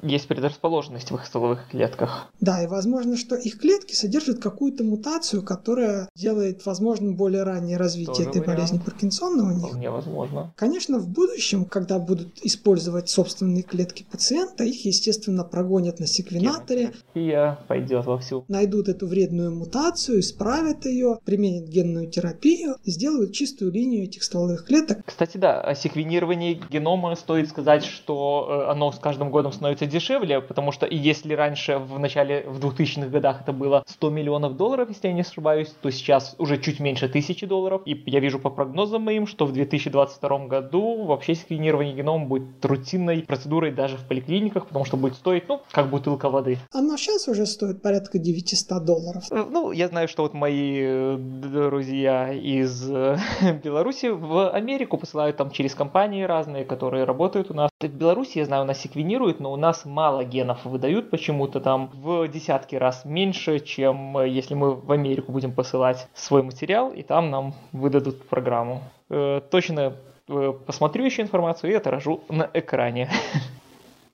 Speaker 1: есть предрасположенность в их стволовых клетках.
Speaker 2: Да, и возможно, что их клетки содержат какую-то мутацию, которая делает возможным более раннее развитие Тоже этой вариант. болезни Паркинсона у них.
Speaker 1: Вполне возможно.
Speaker 2: Конечно, в будущем, когда будут использовать собственные клетки пациента, их, естественно, прогонят на секвенаторе.
Speaker 1: И пойдет вовсю.
Speaker 2: Найдут эту вредную мутацию, исправят ее, применят генную терапию, сделают чистую линию этих стволовых клеток.
Speaker 1: Кстати, да, о секвенировании генома стоит сказать, что э, оно с каждым годом становится дешевле, потому что если раньше в начале, в 2000-х годах это было 100 миллионов долларов, если я не ошибаюсь, то сейчас уже чуть меньше тысячи долларов. И я вижу по прогнозам моим, что в 2022 году вообще секвенирование генома будет рутинной процедурой даже в поликлиниках, потому что будет стоить, ну, как бутылка воды.
Speaker 2: Оно сейчас уже стоит порядка 900 долларов.
Speaker 1: Э, ну, я знаю, что вот мои э, друзья из Беларуси в Америку посылают там через компании разные, которые работают у нас. В Беларуси, я знаю, у нас секвенируют, но у нас мало генов выдают почему-то там в десятки раз меньше, чем э, если мы в Америку будем посылать свой материал, и там нам выдадут программу. Э, точно э, посмотрю еще информацию и отражу на экране.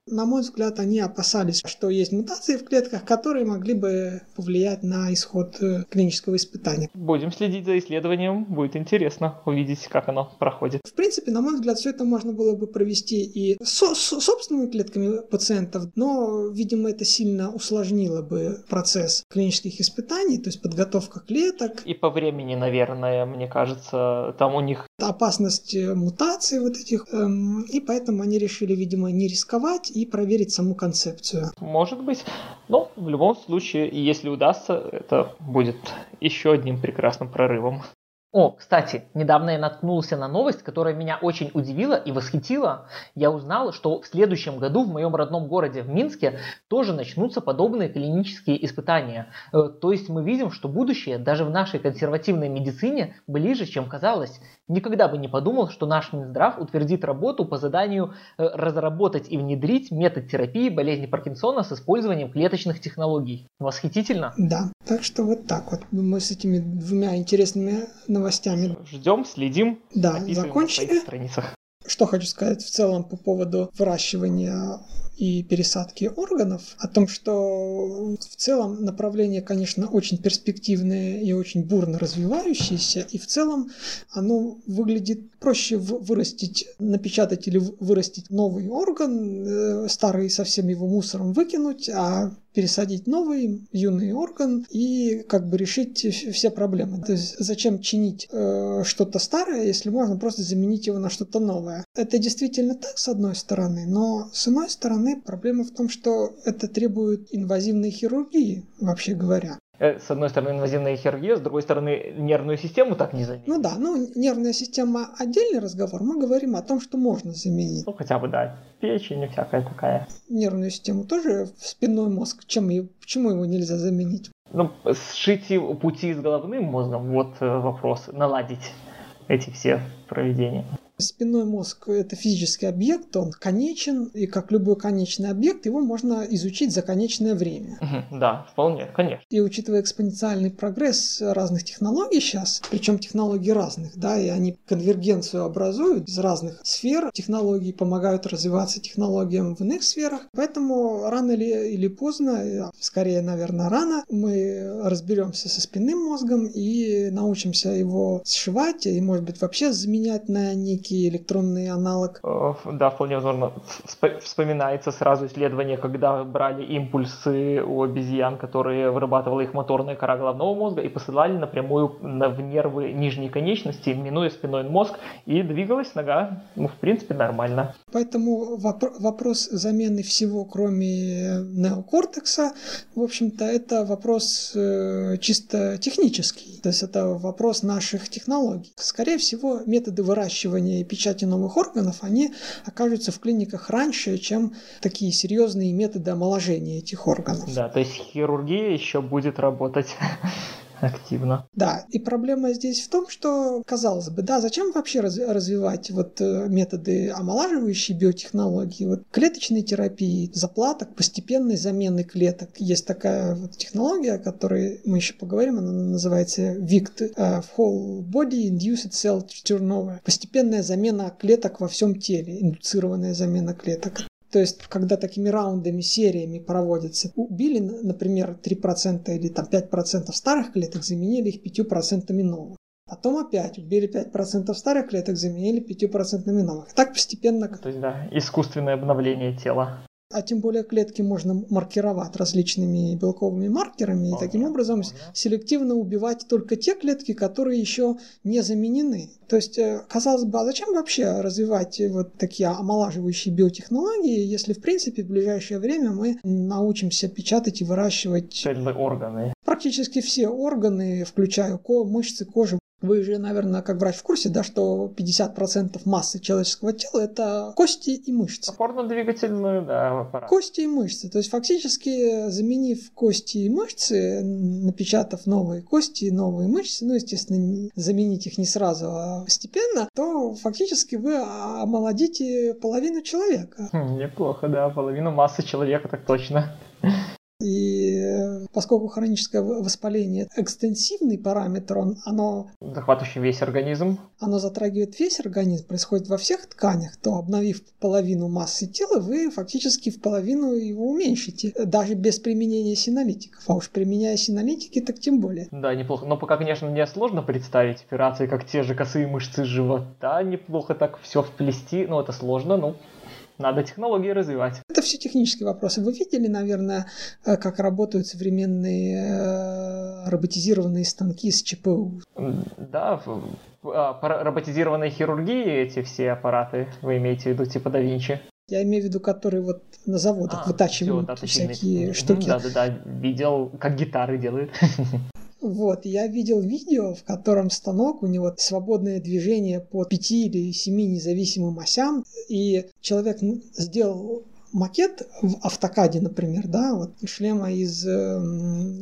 Speaker 2: На мой взгляд, они опасались, что есть мутации в клетках, которые могли бы повлиять на исход э, клинического испытания.
Speaker 1: Будем следить за исследованием, будет интересно увидеть, как оно проходит.
Speaker 2: В принципе, на мой взгляд, все это можно было бы провести и со- с собственными клетками пациентов, но, видимо, это сильно усложнило бы процесс клинических испытаний, то есть подготовка клеток.
Speaker 1: И по времени, наверное, мне кажется, там у них...
Speaker 2: Опасность э, мутаций вот этих, эм, и поэтому они решили, видимо, не рисковать и проверить саму концепцию.
Speaker 1: Может быть. Но в любом случае, если удастся, это будет еще одним прекрасным прорывом. О, кстати, недавно я наткнулся на новость, которая меня очень удивила и восхитила. Я узнал, что в следующем году в моем родном городе, в Минске, тоже начнутся подобные клинические испытания. Э, то есть мы видим, что будущее даже в нашей консервативной медицине ближе, чем казалось. Никогда бы не подумал, что наш Минздрав утвердит работу по заданию э, разработать и внедрить метод терапии болезни Паркинсона с использованием клеточных технологий. Восхитительно.
Speaker 2: Да, так что вот так вот. Мы с этими двумя интересными новостями.
Speaker 1: Ждем, следим.
Speaker 2: Да, закончили. Что хочу сказать в целом по поводу выращивания и пересадки органов, о том, что в целом направление, конечно, очень перспективное и очень бурно развивающееся, и в целом оно выглядит проще вырастить, напечатать или вырастить новый орган, э, старый со всем его мусором выкинуть, а пересадить новый юный орган и как бы решить все проблемы. То есть зачем чинить э, что-то старое, если можно просто заменить его на что-то новое? Это действительно так с одной стороны, но с иной стороны проблема в том, что это требует инвазивной хирургии, вообще говоря.
Speaker 1: Э, с одной стороны инвазивная хирургия, с другой стороны нервную систему так не заменить.
Speaker 2: Ну да, ну нервная система отдельный разговор. Мы говорим о том, что можно заменить.
Speaker 1: Ну хотя бы да, печень и всякая такая.
Speaker 2: Нервную систему тоже в спинной мозг. Чем, почему его нельзя заменить?
Speaker 1: Ну, сшить пути с головным мозгом, вот э, вопрос, наладить эти все проведения.
Speaker 2: Спинной мозг – это физический объект, он конечен, и как любой конечный объект, его можно изучить за конечное время.
Speaker 1: да, вполне, конечно.
Speaker 2: И учитывая экспоненциальный прогресс разных технологий сейчас, причем технологий разных, да, и они конвергенцию образуют из разных сфер, технологии помогают развиваться технологиям в иных сферах, поэтому рано или, или поздно, скорее, наверное, рано, мы разберемся со спинным мозгом и научимся его сшивать, и, может быть, вообще заменять на некий некий электронный аналог.
Speaker 1: Э, да, вполне возможно. Вспоминается сразу исследование, когда брали импульсы у обезьян, которые вырабатывала их моторная кора головного мозга, и посылали напрямую в нервы нижней конечности, минуя спиной мозг, и двигалась нога, ну, в принципе, нормально.
Speaker 2: Поэтому вопр- вопрос замены всего, кроме неокортекса, в общем-то, это вопрос э, чисто технический. То есть это вопрос наших технологий. Скорее всего, методы выращивания и печати новых органов, они окажутся в клиниках раньше, чем такие серьезные методы омоложения этих органов.
Speaker 1: Да, то есть хирургия еще будет работать активно.
Speaker 2: Да, и проблема здесь в том, что, казалось бы, да, зачем вообще раз, развивать вот э, методы омолаживающей биотехнологии, вот клеточной терапии, заплаток, постепенной замены клеток. Есть такая вот технология, о которой мы еще поговорим, она называется VICT, uh, Whole Body Induced Cell Turnover. Постепенная замена клеток во всем теле, индуцированная замена клеток. То есть, когда такими раундами, сериями проводятся, убили, например, 3% или там 5% старых клеток, заменили их 5% новых. Потом опять убили 5% старых клеток, заменили 5% новых. Так постепенно...
Speaker 1: То есть, да, искусственное обновление тела.
Speaker 2: А тем более клетки можно маркировать различными белковыми маркерами и таким образом селективно убивать только те клетки, которые еще не заменены. То есть, э, казалось бы, а зачем вообще развивать вот такие омолаживающие биотехнологии, если в принципе в ближайшее время мы научимся печатать и выращивать
Speaker 1: цельные органы.
Speaker 2: Практически все органы, включая ко мышцы, кожу, вы же, наверное, как врач в курсе, да, что 50% массы человеческого тела – это кости и мышцы.
Speaker 1: Опорно-двигательную, да, аппарат.
Speaker 2: Кости и мышцы. То есть, фактически, заменив кости и мышцы, напечатав новые кости и новые мышцы, ну, естественно, заменить их не сразу, а постепенно, то фактически вы омолодите половину человека.
Speaker 1: Хм, неплохо, да, половину массы человека, так точно.
Speaker 2: И э, поскольку хроническое воспаление экстенсивный параметр, он, оно...
Speaker 1: Захватывающий весь организм.
Speaker 2: Оно затрагивает весь организм, происходит во всех тканях, то обновив половину массы тела, вы фактически в половину его уменьшите, даже без применения синолитиков. А уж применяя синолитики, так тем более.
Speaker 1: Да, неплохо. Но пока, конечно, мне сложно представить операции, как те же косые мышцы живота, неплохо так все вплести. Ну, это сложно, ну, надо технологии развивать.
Speaker 2: Это все технические вопросы. Вы видели, наверное, э, как работают современные э, роботизированные станки с ЧПУ?
Speaker 1: Да, а, роботизированной хирургии эти все аппараты, вы имеете в виду типа да Винчи?
Speaker 2: Я имею в виду, которые вот на заводах а, вытачивают все, да, всякие штуки.
Speaker 1: Да-да-да, видел, как гитары делают.
Speaker 2: Вот, я видел видео, в котором станок, у него свободное движение по пяти или семи независимым осям, и человек сделал макет в автокаде, например, да, вот шлема из э,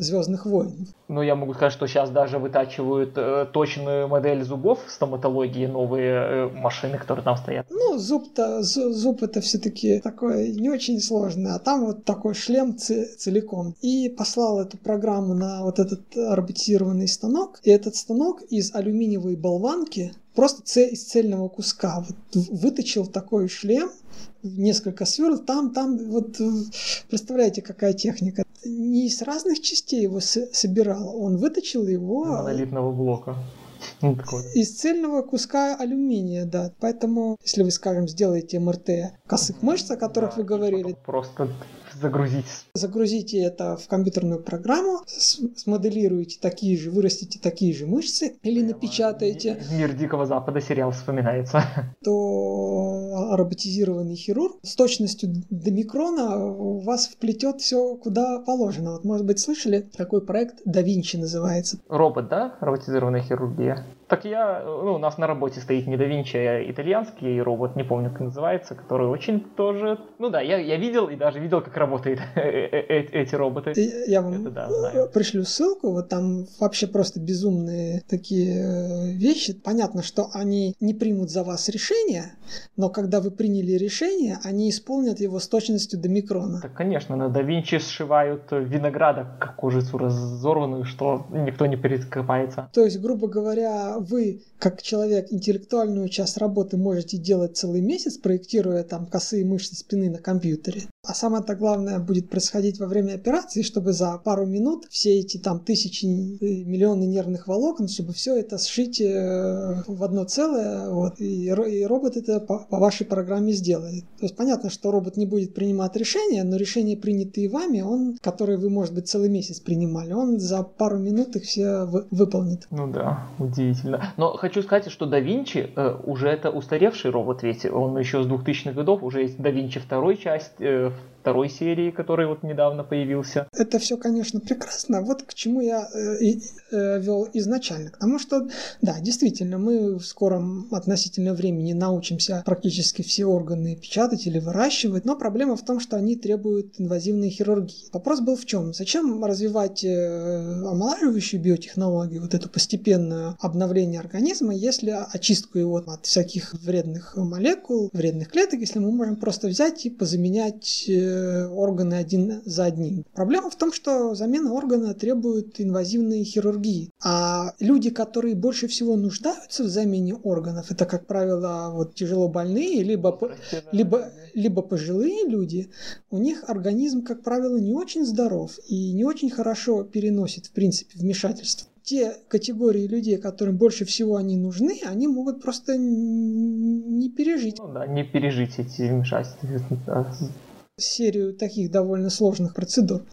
Speaker 2: Звездных войн.
Speaker 1: Ну, я могу сказать, что сейчас даже вытачивают э, точную модель зубов в стоматологии, новые э, машины, которые там стоят.
Speaker 2: Ну, зуб-то, зуб это все-таки такое не очень сложное, а там вот такой шлем целиком. И послал эту программу на вот этот роботизированный станок, и этот станок из алюминиевой болванки просто из цельного куска вот, выточил такой шлем, несколько сверл, там, там, вот представляете, какая техника. Не из разных частей его собирал, он выточил его...
Speaker 1: Монолитного блока.
Speaker 2: Ну, из цельного куска алюминия, да. Поэтому, если вы, скажем, сделаете МРТ косых мышц, о которых да, вы говорили...
Speaker 1: Просто загрузить.
Speaker 2: Загрузите это в компьютерную программу, смоделируете такие же, вырастите такие же мышцы или Прямо напечатаете.
Speaker 1: Мир Дикого Запада сериал вспоминается.
Speaker 2: То роботизированный хирург с точностью до микрона у вас вплетет все куда положено. Вот, может быть, слышали такой проект Да Винчи называется.
Speaker 1: Робот, да? Роботизированная хирургия. Так я, ну, у нас на работе стоит не да Винчи, а итальянский робот, не помню, как называется, который очень тоже... Ну да, я, я видел и даже видел, как работают э, э, э, эти роботы.
Speaker 2: Я вам Это, да, знаю. пришлю ссылку, вот там вообще просто безумные такие вещи. Понятно, что они не примут за вас решение, но когда вы приняли решение, они исполнят его с точностью до микрона.
Speaker 1: Так, конечно, на да Винчи сшивают винограда, как кожицу разорванную, что никто не перекопается.
Speaker 2: То есть, грубо говоря, вы, как человек, интеллектуальную часть работы можете делать целый месяц, проектируя там косые мышцы спины на компьютере. А самое-то главное будет происходить во время операции, чтобы за пару минут все эти там тысячи, э, миллионы нервных волокон, чтобы все это сшить э, в одно целое, вот, и, и робот это по, по вашей программе сделает. То есть понятно, что робот не будет принимать решения, но решения, принятые вами, он, которые вы, может быть, целый месяц принимали, он за пару минут их все вы, выполнит.
Speaker 1: Ну да, удивительно удивительно. Но хочу сказать, что да Винчи э, уже это устаревший робот, ведь он еще с 2000-х годов, уже есть да Винчи второй часть, э, второй серии, который вот недавно появился.
Speaker 2: Это все, конечно, прекрасно. Вот к чему я э, э, вел изначально. Потому что, да, действительно, мы в скором относительно времени научимся практически все органы печатать или выращивать, но проблема в том, что они требуют инвазивной хирургии. Вопрос был в чем? Зачем развивать э, омолаживающую биотехнологию, вот эту постепенное обновление организма, если очистку его от всяких вредных молекул, вредных клеток, если мы можем просто взять и позаменять э, органы один за одним. Проблема в том, что замена органа требует инвазивной хирургии. А люди, которые больше всего нуждаются в замене органов, это, как правило, вот тяжело больные, либо, либо, либо пожилые люди, у них организм, как правило, не очень здоров и не очень хорошо переносит, в принципе, вмешательство те категории людей, которым больше всего они нужны, они могут просто не пережить.
Speaker 1: Ну да, не пережить эти вмешательства.
Speaker 2: Серию таких довольно сложных процедур.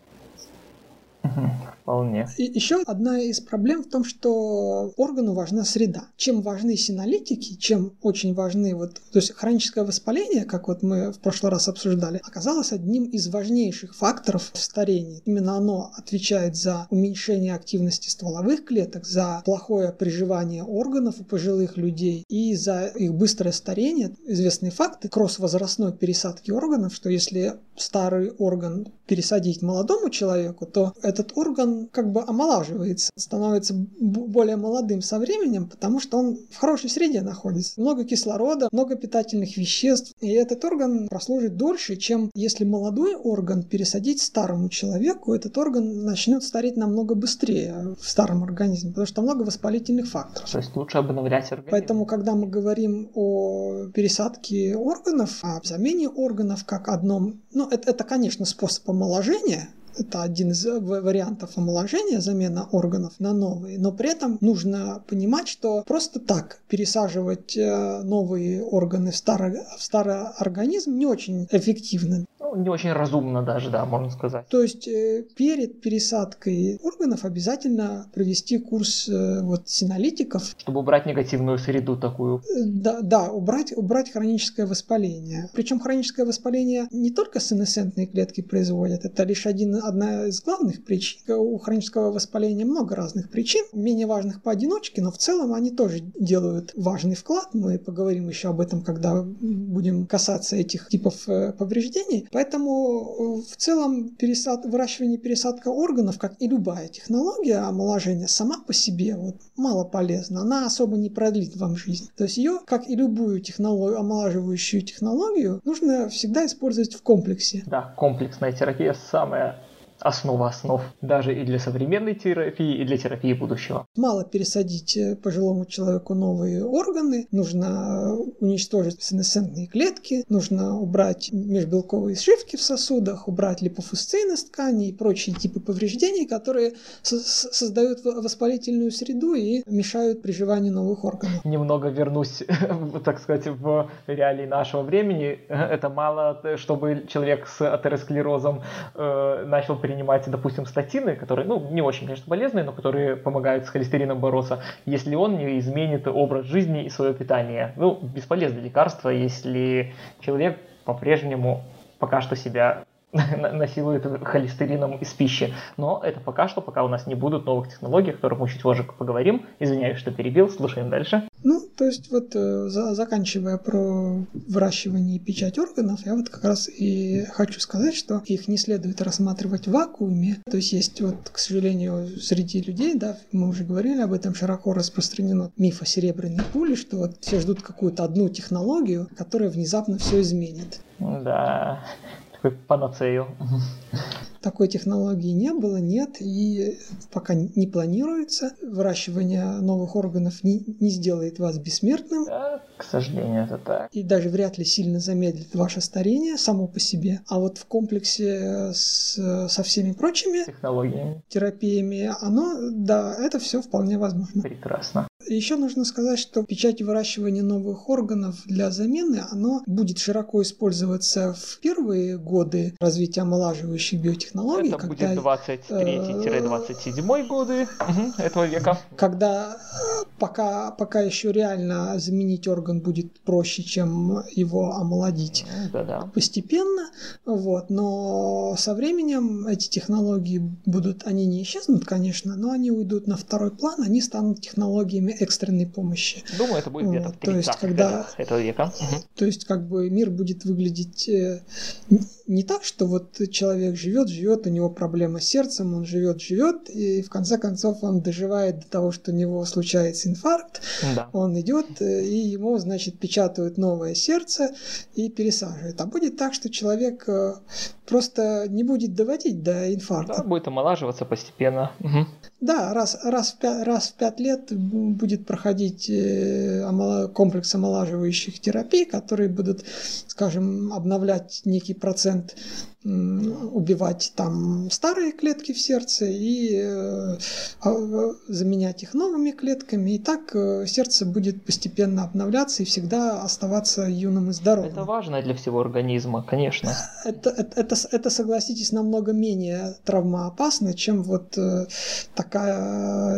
Speaker 1: Вполне.
Speaker 2: И еще одна из проблем в том, что органу важна среда. Чем важны синолитики, чем очень важны вот, то есть хроническое воспаление, как вот мы в прошлый раз обсуждали, оказалось одним из важнейших факторов в старении. Именно оно отвечает за уменьшение активности стволовых клеток, за плохое приживание органов у пожилых людей и за их быстрое старение. Известные факты кросс-возрастной пересадки органов, что если старый орган пересадить молодому человеку, то этот орган как бы омолаживается, становится более молодым со временем, потому что он в хорошей среде находится. Много кислорода, много питательных веществ, и этот орган прослужит дольше, чем если молодой орган пересадить старому человеку, этот орган начнет стареть намного быстрее в старом организме, потому что много воспалительных факторов.
Speaker 1: То есть лучше обновлять организм.
Speaker 2: Поэтому, когда мы говорим о пересадке органов, о замене органов как одном, ну, это, это конечно, способ омоложения, это один из вариантов омоложения, замена органов на новые. Но при этом нужно понимать, что просто так пересаживать э, новые органы в старый, в старый организм не очень эффективно
Speaker 1: не очень разумно даже, да, можно сказать.
Speaker 2: То есть э, перед пересадкой органов обязательно провести курс э, вот синолитиков.
Speaker 1: Чтобы убрать негативную среду такую.
Speaker 2: Э, да, да убрать, убрать хроническое воспаление. Причем хроническое воспаление не только сенесцентные клетки производят, это лишь один, одна из главных причин. У хронического воспаления много разных причин, менее важных поодиночке, но в целом они тоже делают важный вклад. Мы поговорим еще об этом, когда будем касаться этих типов повреждений. Поэтому э, в целом пересад... выращивание пересадка органов, как и любая технология омоложения, сама по себе вот, мало полезна. Она особо не продлит вам жизнь. То есть ее, как и любую технологию, омолаживающую технологию, нужно всегда использовать в комплексе.
Speaker 1: Да, комплексная терапия самая основа основ даже и для современной терапии, и для терапии будущего.
Speaker 2: Мало пересадить э, пожилому человеку новые органы, нужно уничтожить сенесцентные клетки, нужно убрать межбелковые сшивки в сосудах, убрать липофусцины с тканей и прочие типы повреждений, которые создают воспалительную среду и мешают приживанию новых органов.
Speaker 1: Немного вернусь, так сказать, в реалии нашего времени. Это мало, чтобы человек с атеросклерозом э, начал при принимать, допустим, статины, которые, ну, не очень, конечно, полезные, но которые помогают с холестерином бороться, если он не изменит образ жизни и свое питание. Ну, бесполезное лекарство, если человек по-прежнему пока что себя насилует холестерином из пищи. Но это пока что, пока у нас не будут новых технологий, о которых мы чуть позже поговорим. Извиняюсь, что перебил, слушаем дальше.
Speaker 2: Ну, то есть вот э, за, заканчивая про выращивание и печать органов, я вот как раз и хочу сказать, что их не следует рассматривать в вакууме. То есть есть вот, к сожалению, среди людей, да, мы уже говорили об этом, широко распространено миф о серебряной пуле, что вот все ждут какую-то одну технологию, которая внезапно все изменит.
Speaker 1: Да, панацею.
Speaker 2: Такой технологии не было, нет, и пока не планируется. Выращивание новых органов не, не сделает вас бессмертным.
Speaker 1: Да, к сожалению, это так.
Speaker 2: И даже вряд ли сильно замедлит ваше старение само по себе. А вот в комплексе с, со всеми прочими
Speaker 1: технологиями,
Speaker 2: терапиями, оно, да, это все вполне возможно.
Speaker 1: Прекрасно.
Speaker 2: Еще нужно сказать, что печать выращивания новых органов для замены, оно будет широко использоваться в первые годы развития омолаживающих биотехнологий.
Speaker 1: Это когда, будет 23-27 годы этого века.
Speaker 2: Когда э, пока, пока еще реально заменить орган будет проще, чем его омолодить
Speaker 1: Да-да.
Speaker 2: постепенно. Вот. Но со временем эти технологии будут, они не исчезнут, конечно, но они уйдут на второй план, они станут технологиями экстренной помощи.
Speaker 1: Думаю, это будет где-то
Speaker 2: то есть, когда,
Speaker 1: этого века.
Speaker 2: То есть, как бы мир будет выглядеть э, не так, что вот человек живет, живет, у него проблема с сердцем, он живет, живет, и в конце концов он доживает до того, что у него случается инфаркт, да. он идет, э, и ему, значит, печатают новое сердце и пересаживают. А будет так, что человек э, просто не будет доводить до инфаркта.
Speaker 1: Да, будет омолаживаться постепенно. Угу.
Speaker 2: Да, раз, раз, в пять, раз в пять лет будет проходить э, комплекс омолаживающих терапий, которые будут, скажем, обновлять некий процент убивать там старые клетки в сердце и э, заменять их новыми клетками. И так э, сердце будет постепенно обновляться и всегда оставаться юным и здоровым.
Speaker 1: Это важно для всего организма, конечно.
Speaker 2: Это, это, это, это согласитесь, намного менее травмоопасно, чем вот такая,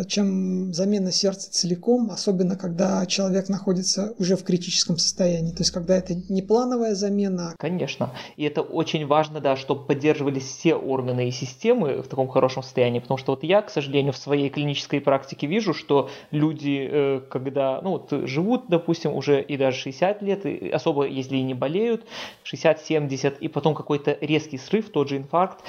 Speaker 2: чем замена сердца целиком, особенно когда человек находится уже в критическом состоянии. То есть когда это не плановая замена.
Speaker 1: Конечно. И это очень важно, да, чтобы поддерживались все органы и системы в таком хорошем состоянии, потому что вот я, к сожалению, в своей клинической практике вижу, что люди, э, когда ну, вот, живут, допустим, уже и даже 60 лет, и особо если и не болеют, 60-70, и потом какой-то резкий срыв, тот же инфаркт,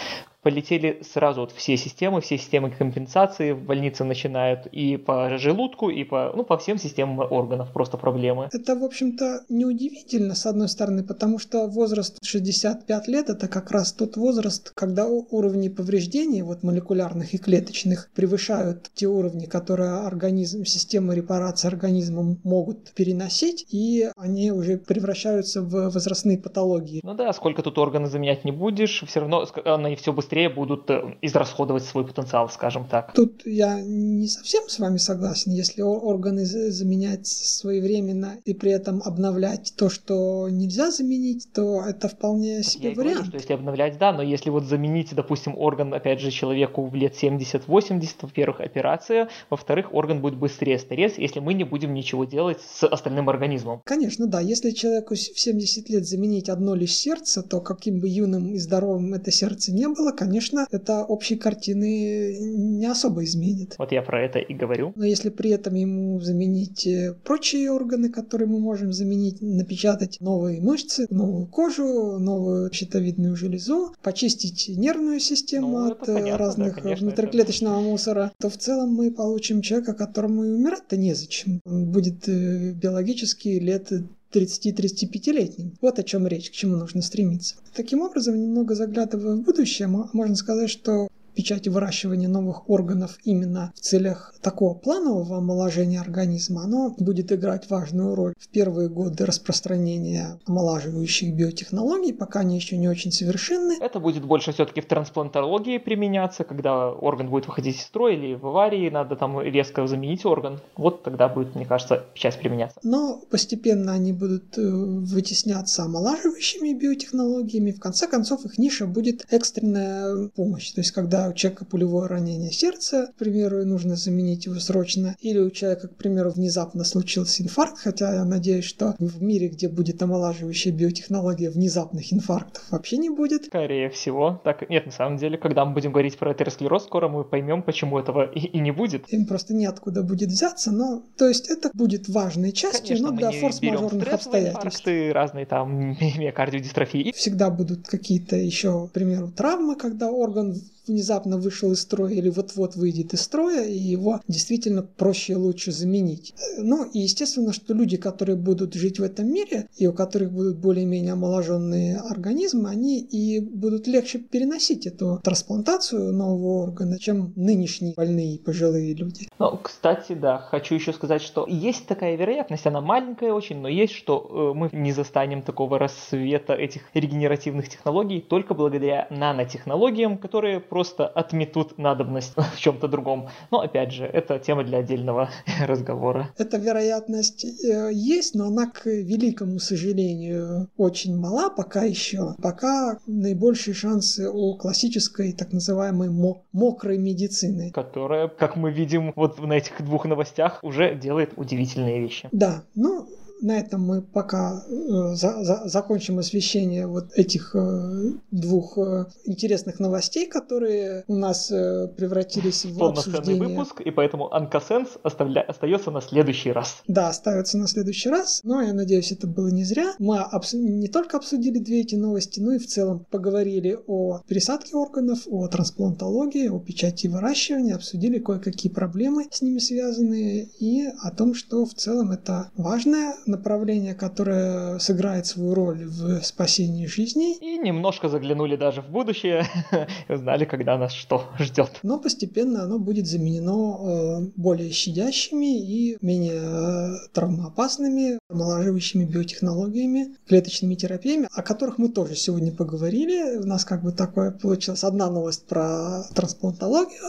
Speaker 1: полетели сразу вот все системы, все системы компенсации в больнице начинают и по желудку, и по, ну, по всем системам органов просто проблемы.
Speaker 2: Это, в общем-то, неудивительно, с одной стороны, потому что возраст 65 лет – это как раз тот возраст, когда уровни повреждений, вот молекулярных и клеточных, превышают те уровни, которые организм, система репарации организма могут переносить, и они уже превращаются в возрастные патологии.
Speaker 1: Ну да, сколько тут органы заменять не будешь, все равно они все быстрее быстрее будут э, израсходовать свой потенциал, скажем так.
Speaker 2: Тут я не совсем с вами согласен. Если органы заменять своевременно и при этом обновлять то, что нельзя заменить, то это вполне себе я вариант. Говорю,
Speaker 1: что если обновлять, да, но если вот заменить, допустим, орган, опять же, человеку в лет 70-80, во-первых, операция, во-вторых, орган будет быстрее стареть, если мы не будем ничего делать с остальным организмом.
Speaker 2: Конечно, да. Если человеку в 70 лет заменить одно лишь сердце, то каким бы юным и здоровым это сердце не было, конечно, это общей картины не особо изменит.
Speaker 1: Вот я про это и говорю.
Speaker 2: Но если при этом ему заменить э, прочие органы, которые мы можем заменить, напечатать новые мышцы, новую кожу, новую щитовидную железу, почистить нервную систему ну, от э, понятно, разных да, конечно, внутриклеточного это... мусора, то в целом мы получим человека, которому и умирать-то незачем. Он будет э, биологически лет 30-35-летним. Вот о чем речь, к чему нужно стремиться. Таким образом, немного заглядывая в будущее, можно сказать, что печати выращивания новых органов именно в целях такого планового омоложения организма, оно будет играть важную роль в первые годы распространения омолаживающих биотехнологий, пока они еще не очень совершенны.
Speaker 1: Это будет больше все-таки в трансплантологии применяться, когда орган будет выходить из строя или в аварии, надо там резко заменить орган. Вот тогда будет, мне кажется, часть применяться.
Speaker 2: Но постепенно они будут э, вытесняться омолаживающими биотехнологиями. В конце концов, их ниша будет экстренная помощь. То есть, когда у человека пулевое ранение сердца, к примеру, и нужно заменить его срочно, или у человека, к примеру, внезапно случился инфаркт, хотя я надеюсь, что в мире, где будет омолаживающая биотехнология, внезапных инфарктов вообще не будет.
Speaker 1: Скорее всего. Так, нет, на самом деле, когда мы будем говорить про атеросклероз, скоро мы поймем, почему этого и, и не будет.
Speaker 2: Им просто неоткуда будет взяться, но, то есть, это будет важной частью, Конечно, но для форс-мажорных обстоятельств.
Speaker 1: разные там миокардиодистрофии.
Speaker 2: Всегда будут какие-то еще, к примеру, травмы, когда орган внезапно вышел из строя или вот-вот выйдет из строя, и его действительно проще и лучше заменить. Ну и естественно, что люди, которые будут жить в этом мире, и у которых будут более-менее омоложенные организмы, они и будут легче переносить эту трансплантацию нового органа, чем нынешние больные пожилые люди.
Speaker 1: Ну, кстати, да, хочу еще сказать, что есть такая вероятность, она маленькая очень, но есть, что э, мы не застанем такого рассвета этих регенеративных технологий только благодаря нанотехнологиям, которые просто отметут надобность в чем-то другом. Но опять же, это тема для отдельного разговора.
Speaker 2: Эта вероятность э, есть, но она, к великому сожалению, очень мала пока еще. Пока наибольшие шансы у классической так называемой мокрой медицины.
Speaker 1: Которая, как мы видим вот на этих двух новостях, уже делает удивительные вещи.
Speaker 2: Да, ну на этом мы пока э, за, за, закончим освещение вот этих э, двух э, интересных новостей, которые у нас э, превратились в
Speaker 1: Полноценный выпуск, и поэтому Анкасенс оставля... остается на следующий раз.
Speaker 2: Да, остается на следующий раз, но я надеюсь, это было не зря. Мы обс... не только обсудили две эти новости, но и в целом поговорили о пересадке органов, о трансплантологии, о печати выращивания, обсудили кое-какие проблемы с ними связанные и о том, что в целом это важное направление, которое сыграет свою роль в спасении жизней.
Speaker 1: И немножко заглянули даже в будущее и узнали, когда нас что ждет.
Speaker 2: Но постепенно оно будет заменено э, более щадящими и менее э, травмоопасными омолаживающими биотехнологиями, клеточными терапиями, о которых мы тоже сегодня поговорили. У нас как бы такое получилось одна новость про трансплантологию,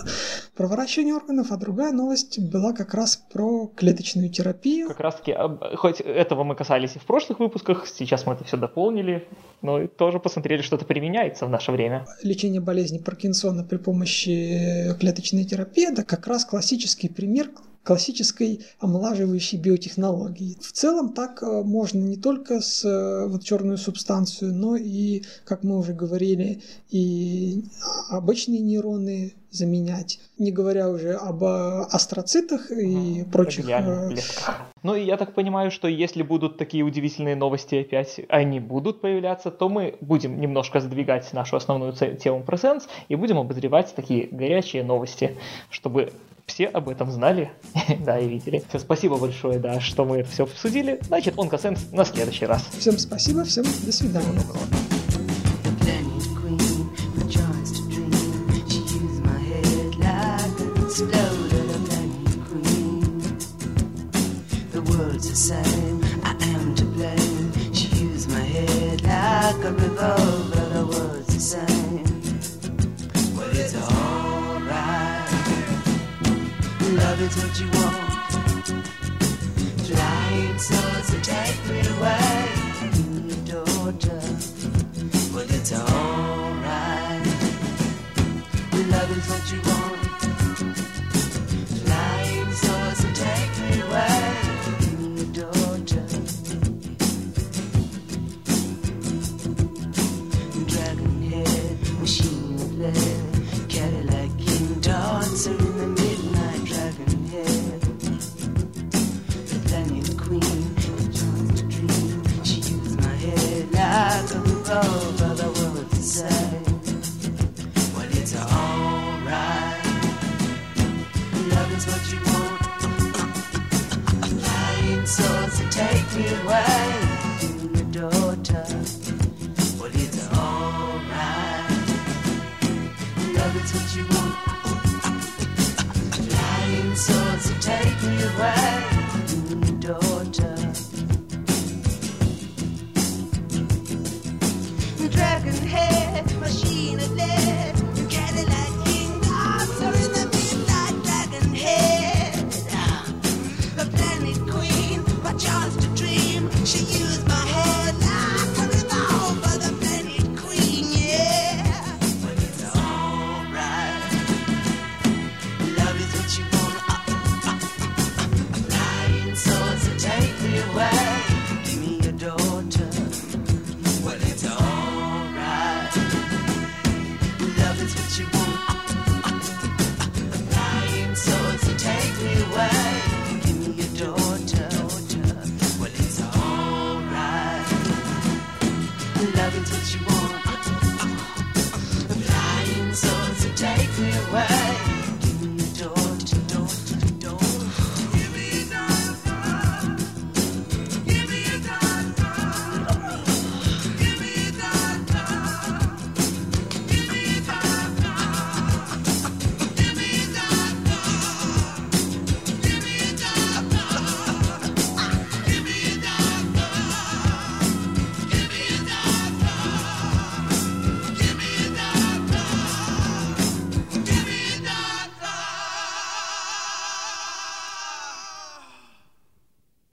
Speaker 2: про выращивание органов, а другая новость была как раз про клеточную терапию.
Speaker 1: Как раз таки, хоть этого мы касались и в прошлых выпусках, сейчас мы это все дополнили, но и тоже посмотрели, что это применяется в наше время.
Speaker 2: Лечение болезни Паркинсона при помощи клеточной терапии – это как раз классический пример классической омолаживающей биотехнологии. В целом так э, можно не только с э, вот черную субстанцию, но и, как мы уже говорили, и обычные нейроны заменять, не говоря уже об э, астроцитах и
Speaker 1: Мгм,
Speaker 2: прочих. э.
Speaker 1: Ну и я так понимаю, что если будут такие удивительные новости опять, они будут появляться, то мы будем немножко сдвигать нашу основную тему про сенс и будем обозревать такие горячие новости, чтобы все об этом знали, да, и видели. Все, спасибо большое, да, что мы это все обсудили. Значит, онкосенс на следующий раз.
Speaker 2: Всем спасибо, всем до свидания.
Speaker 3: Is what you want. Flying souls to take me away. Your daughter. Well, it's alright. Love is what you want. But I women to say, Well, it's alright. Love is what you want. So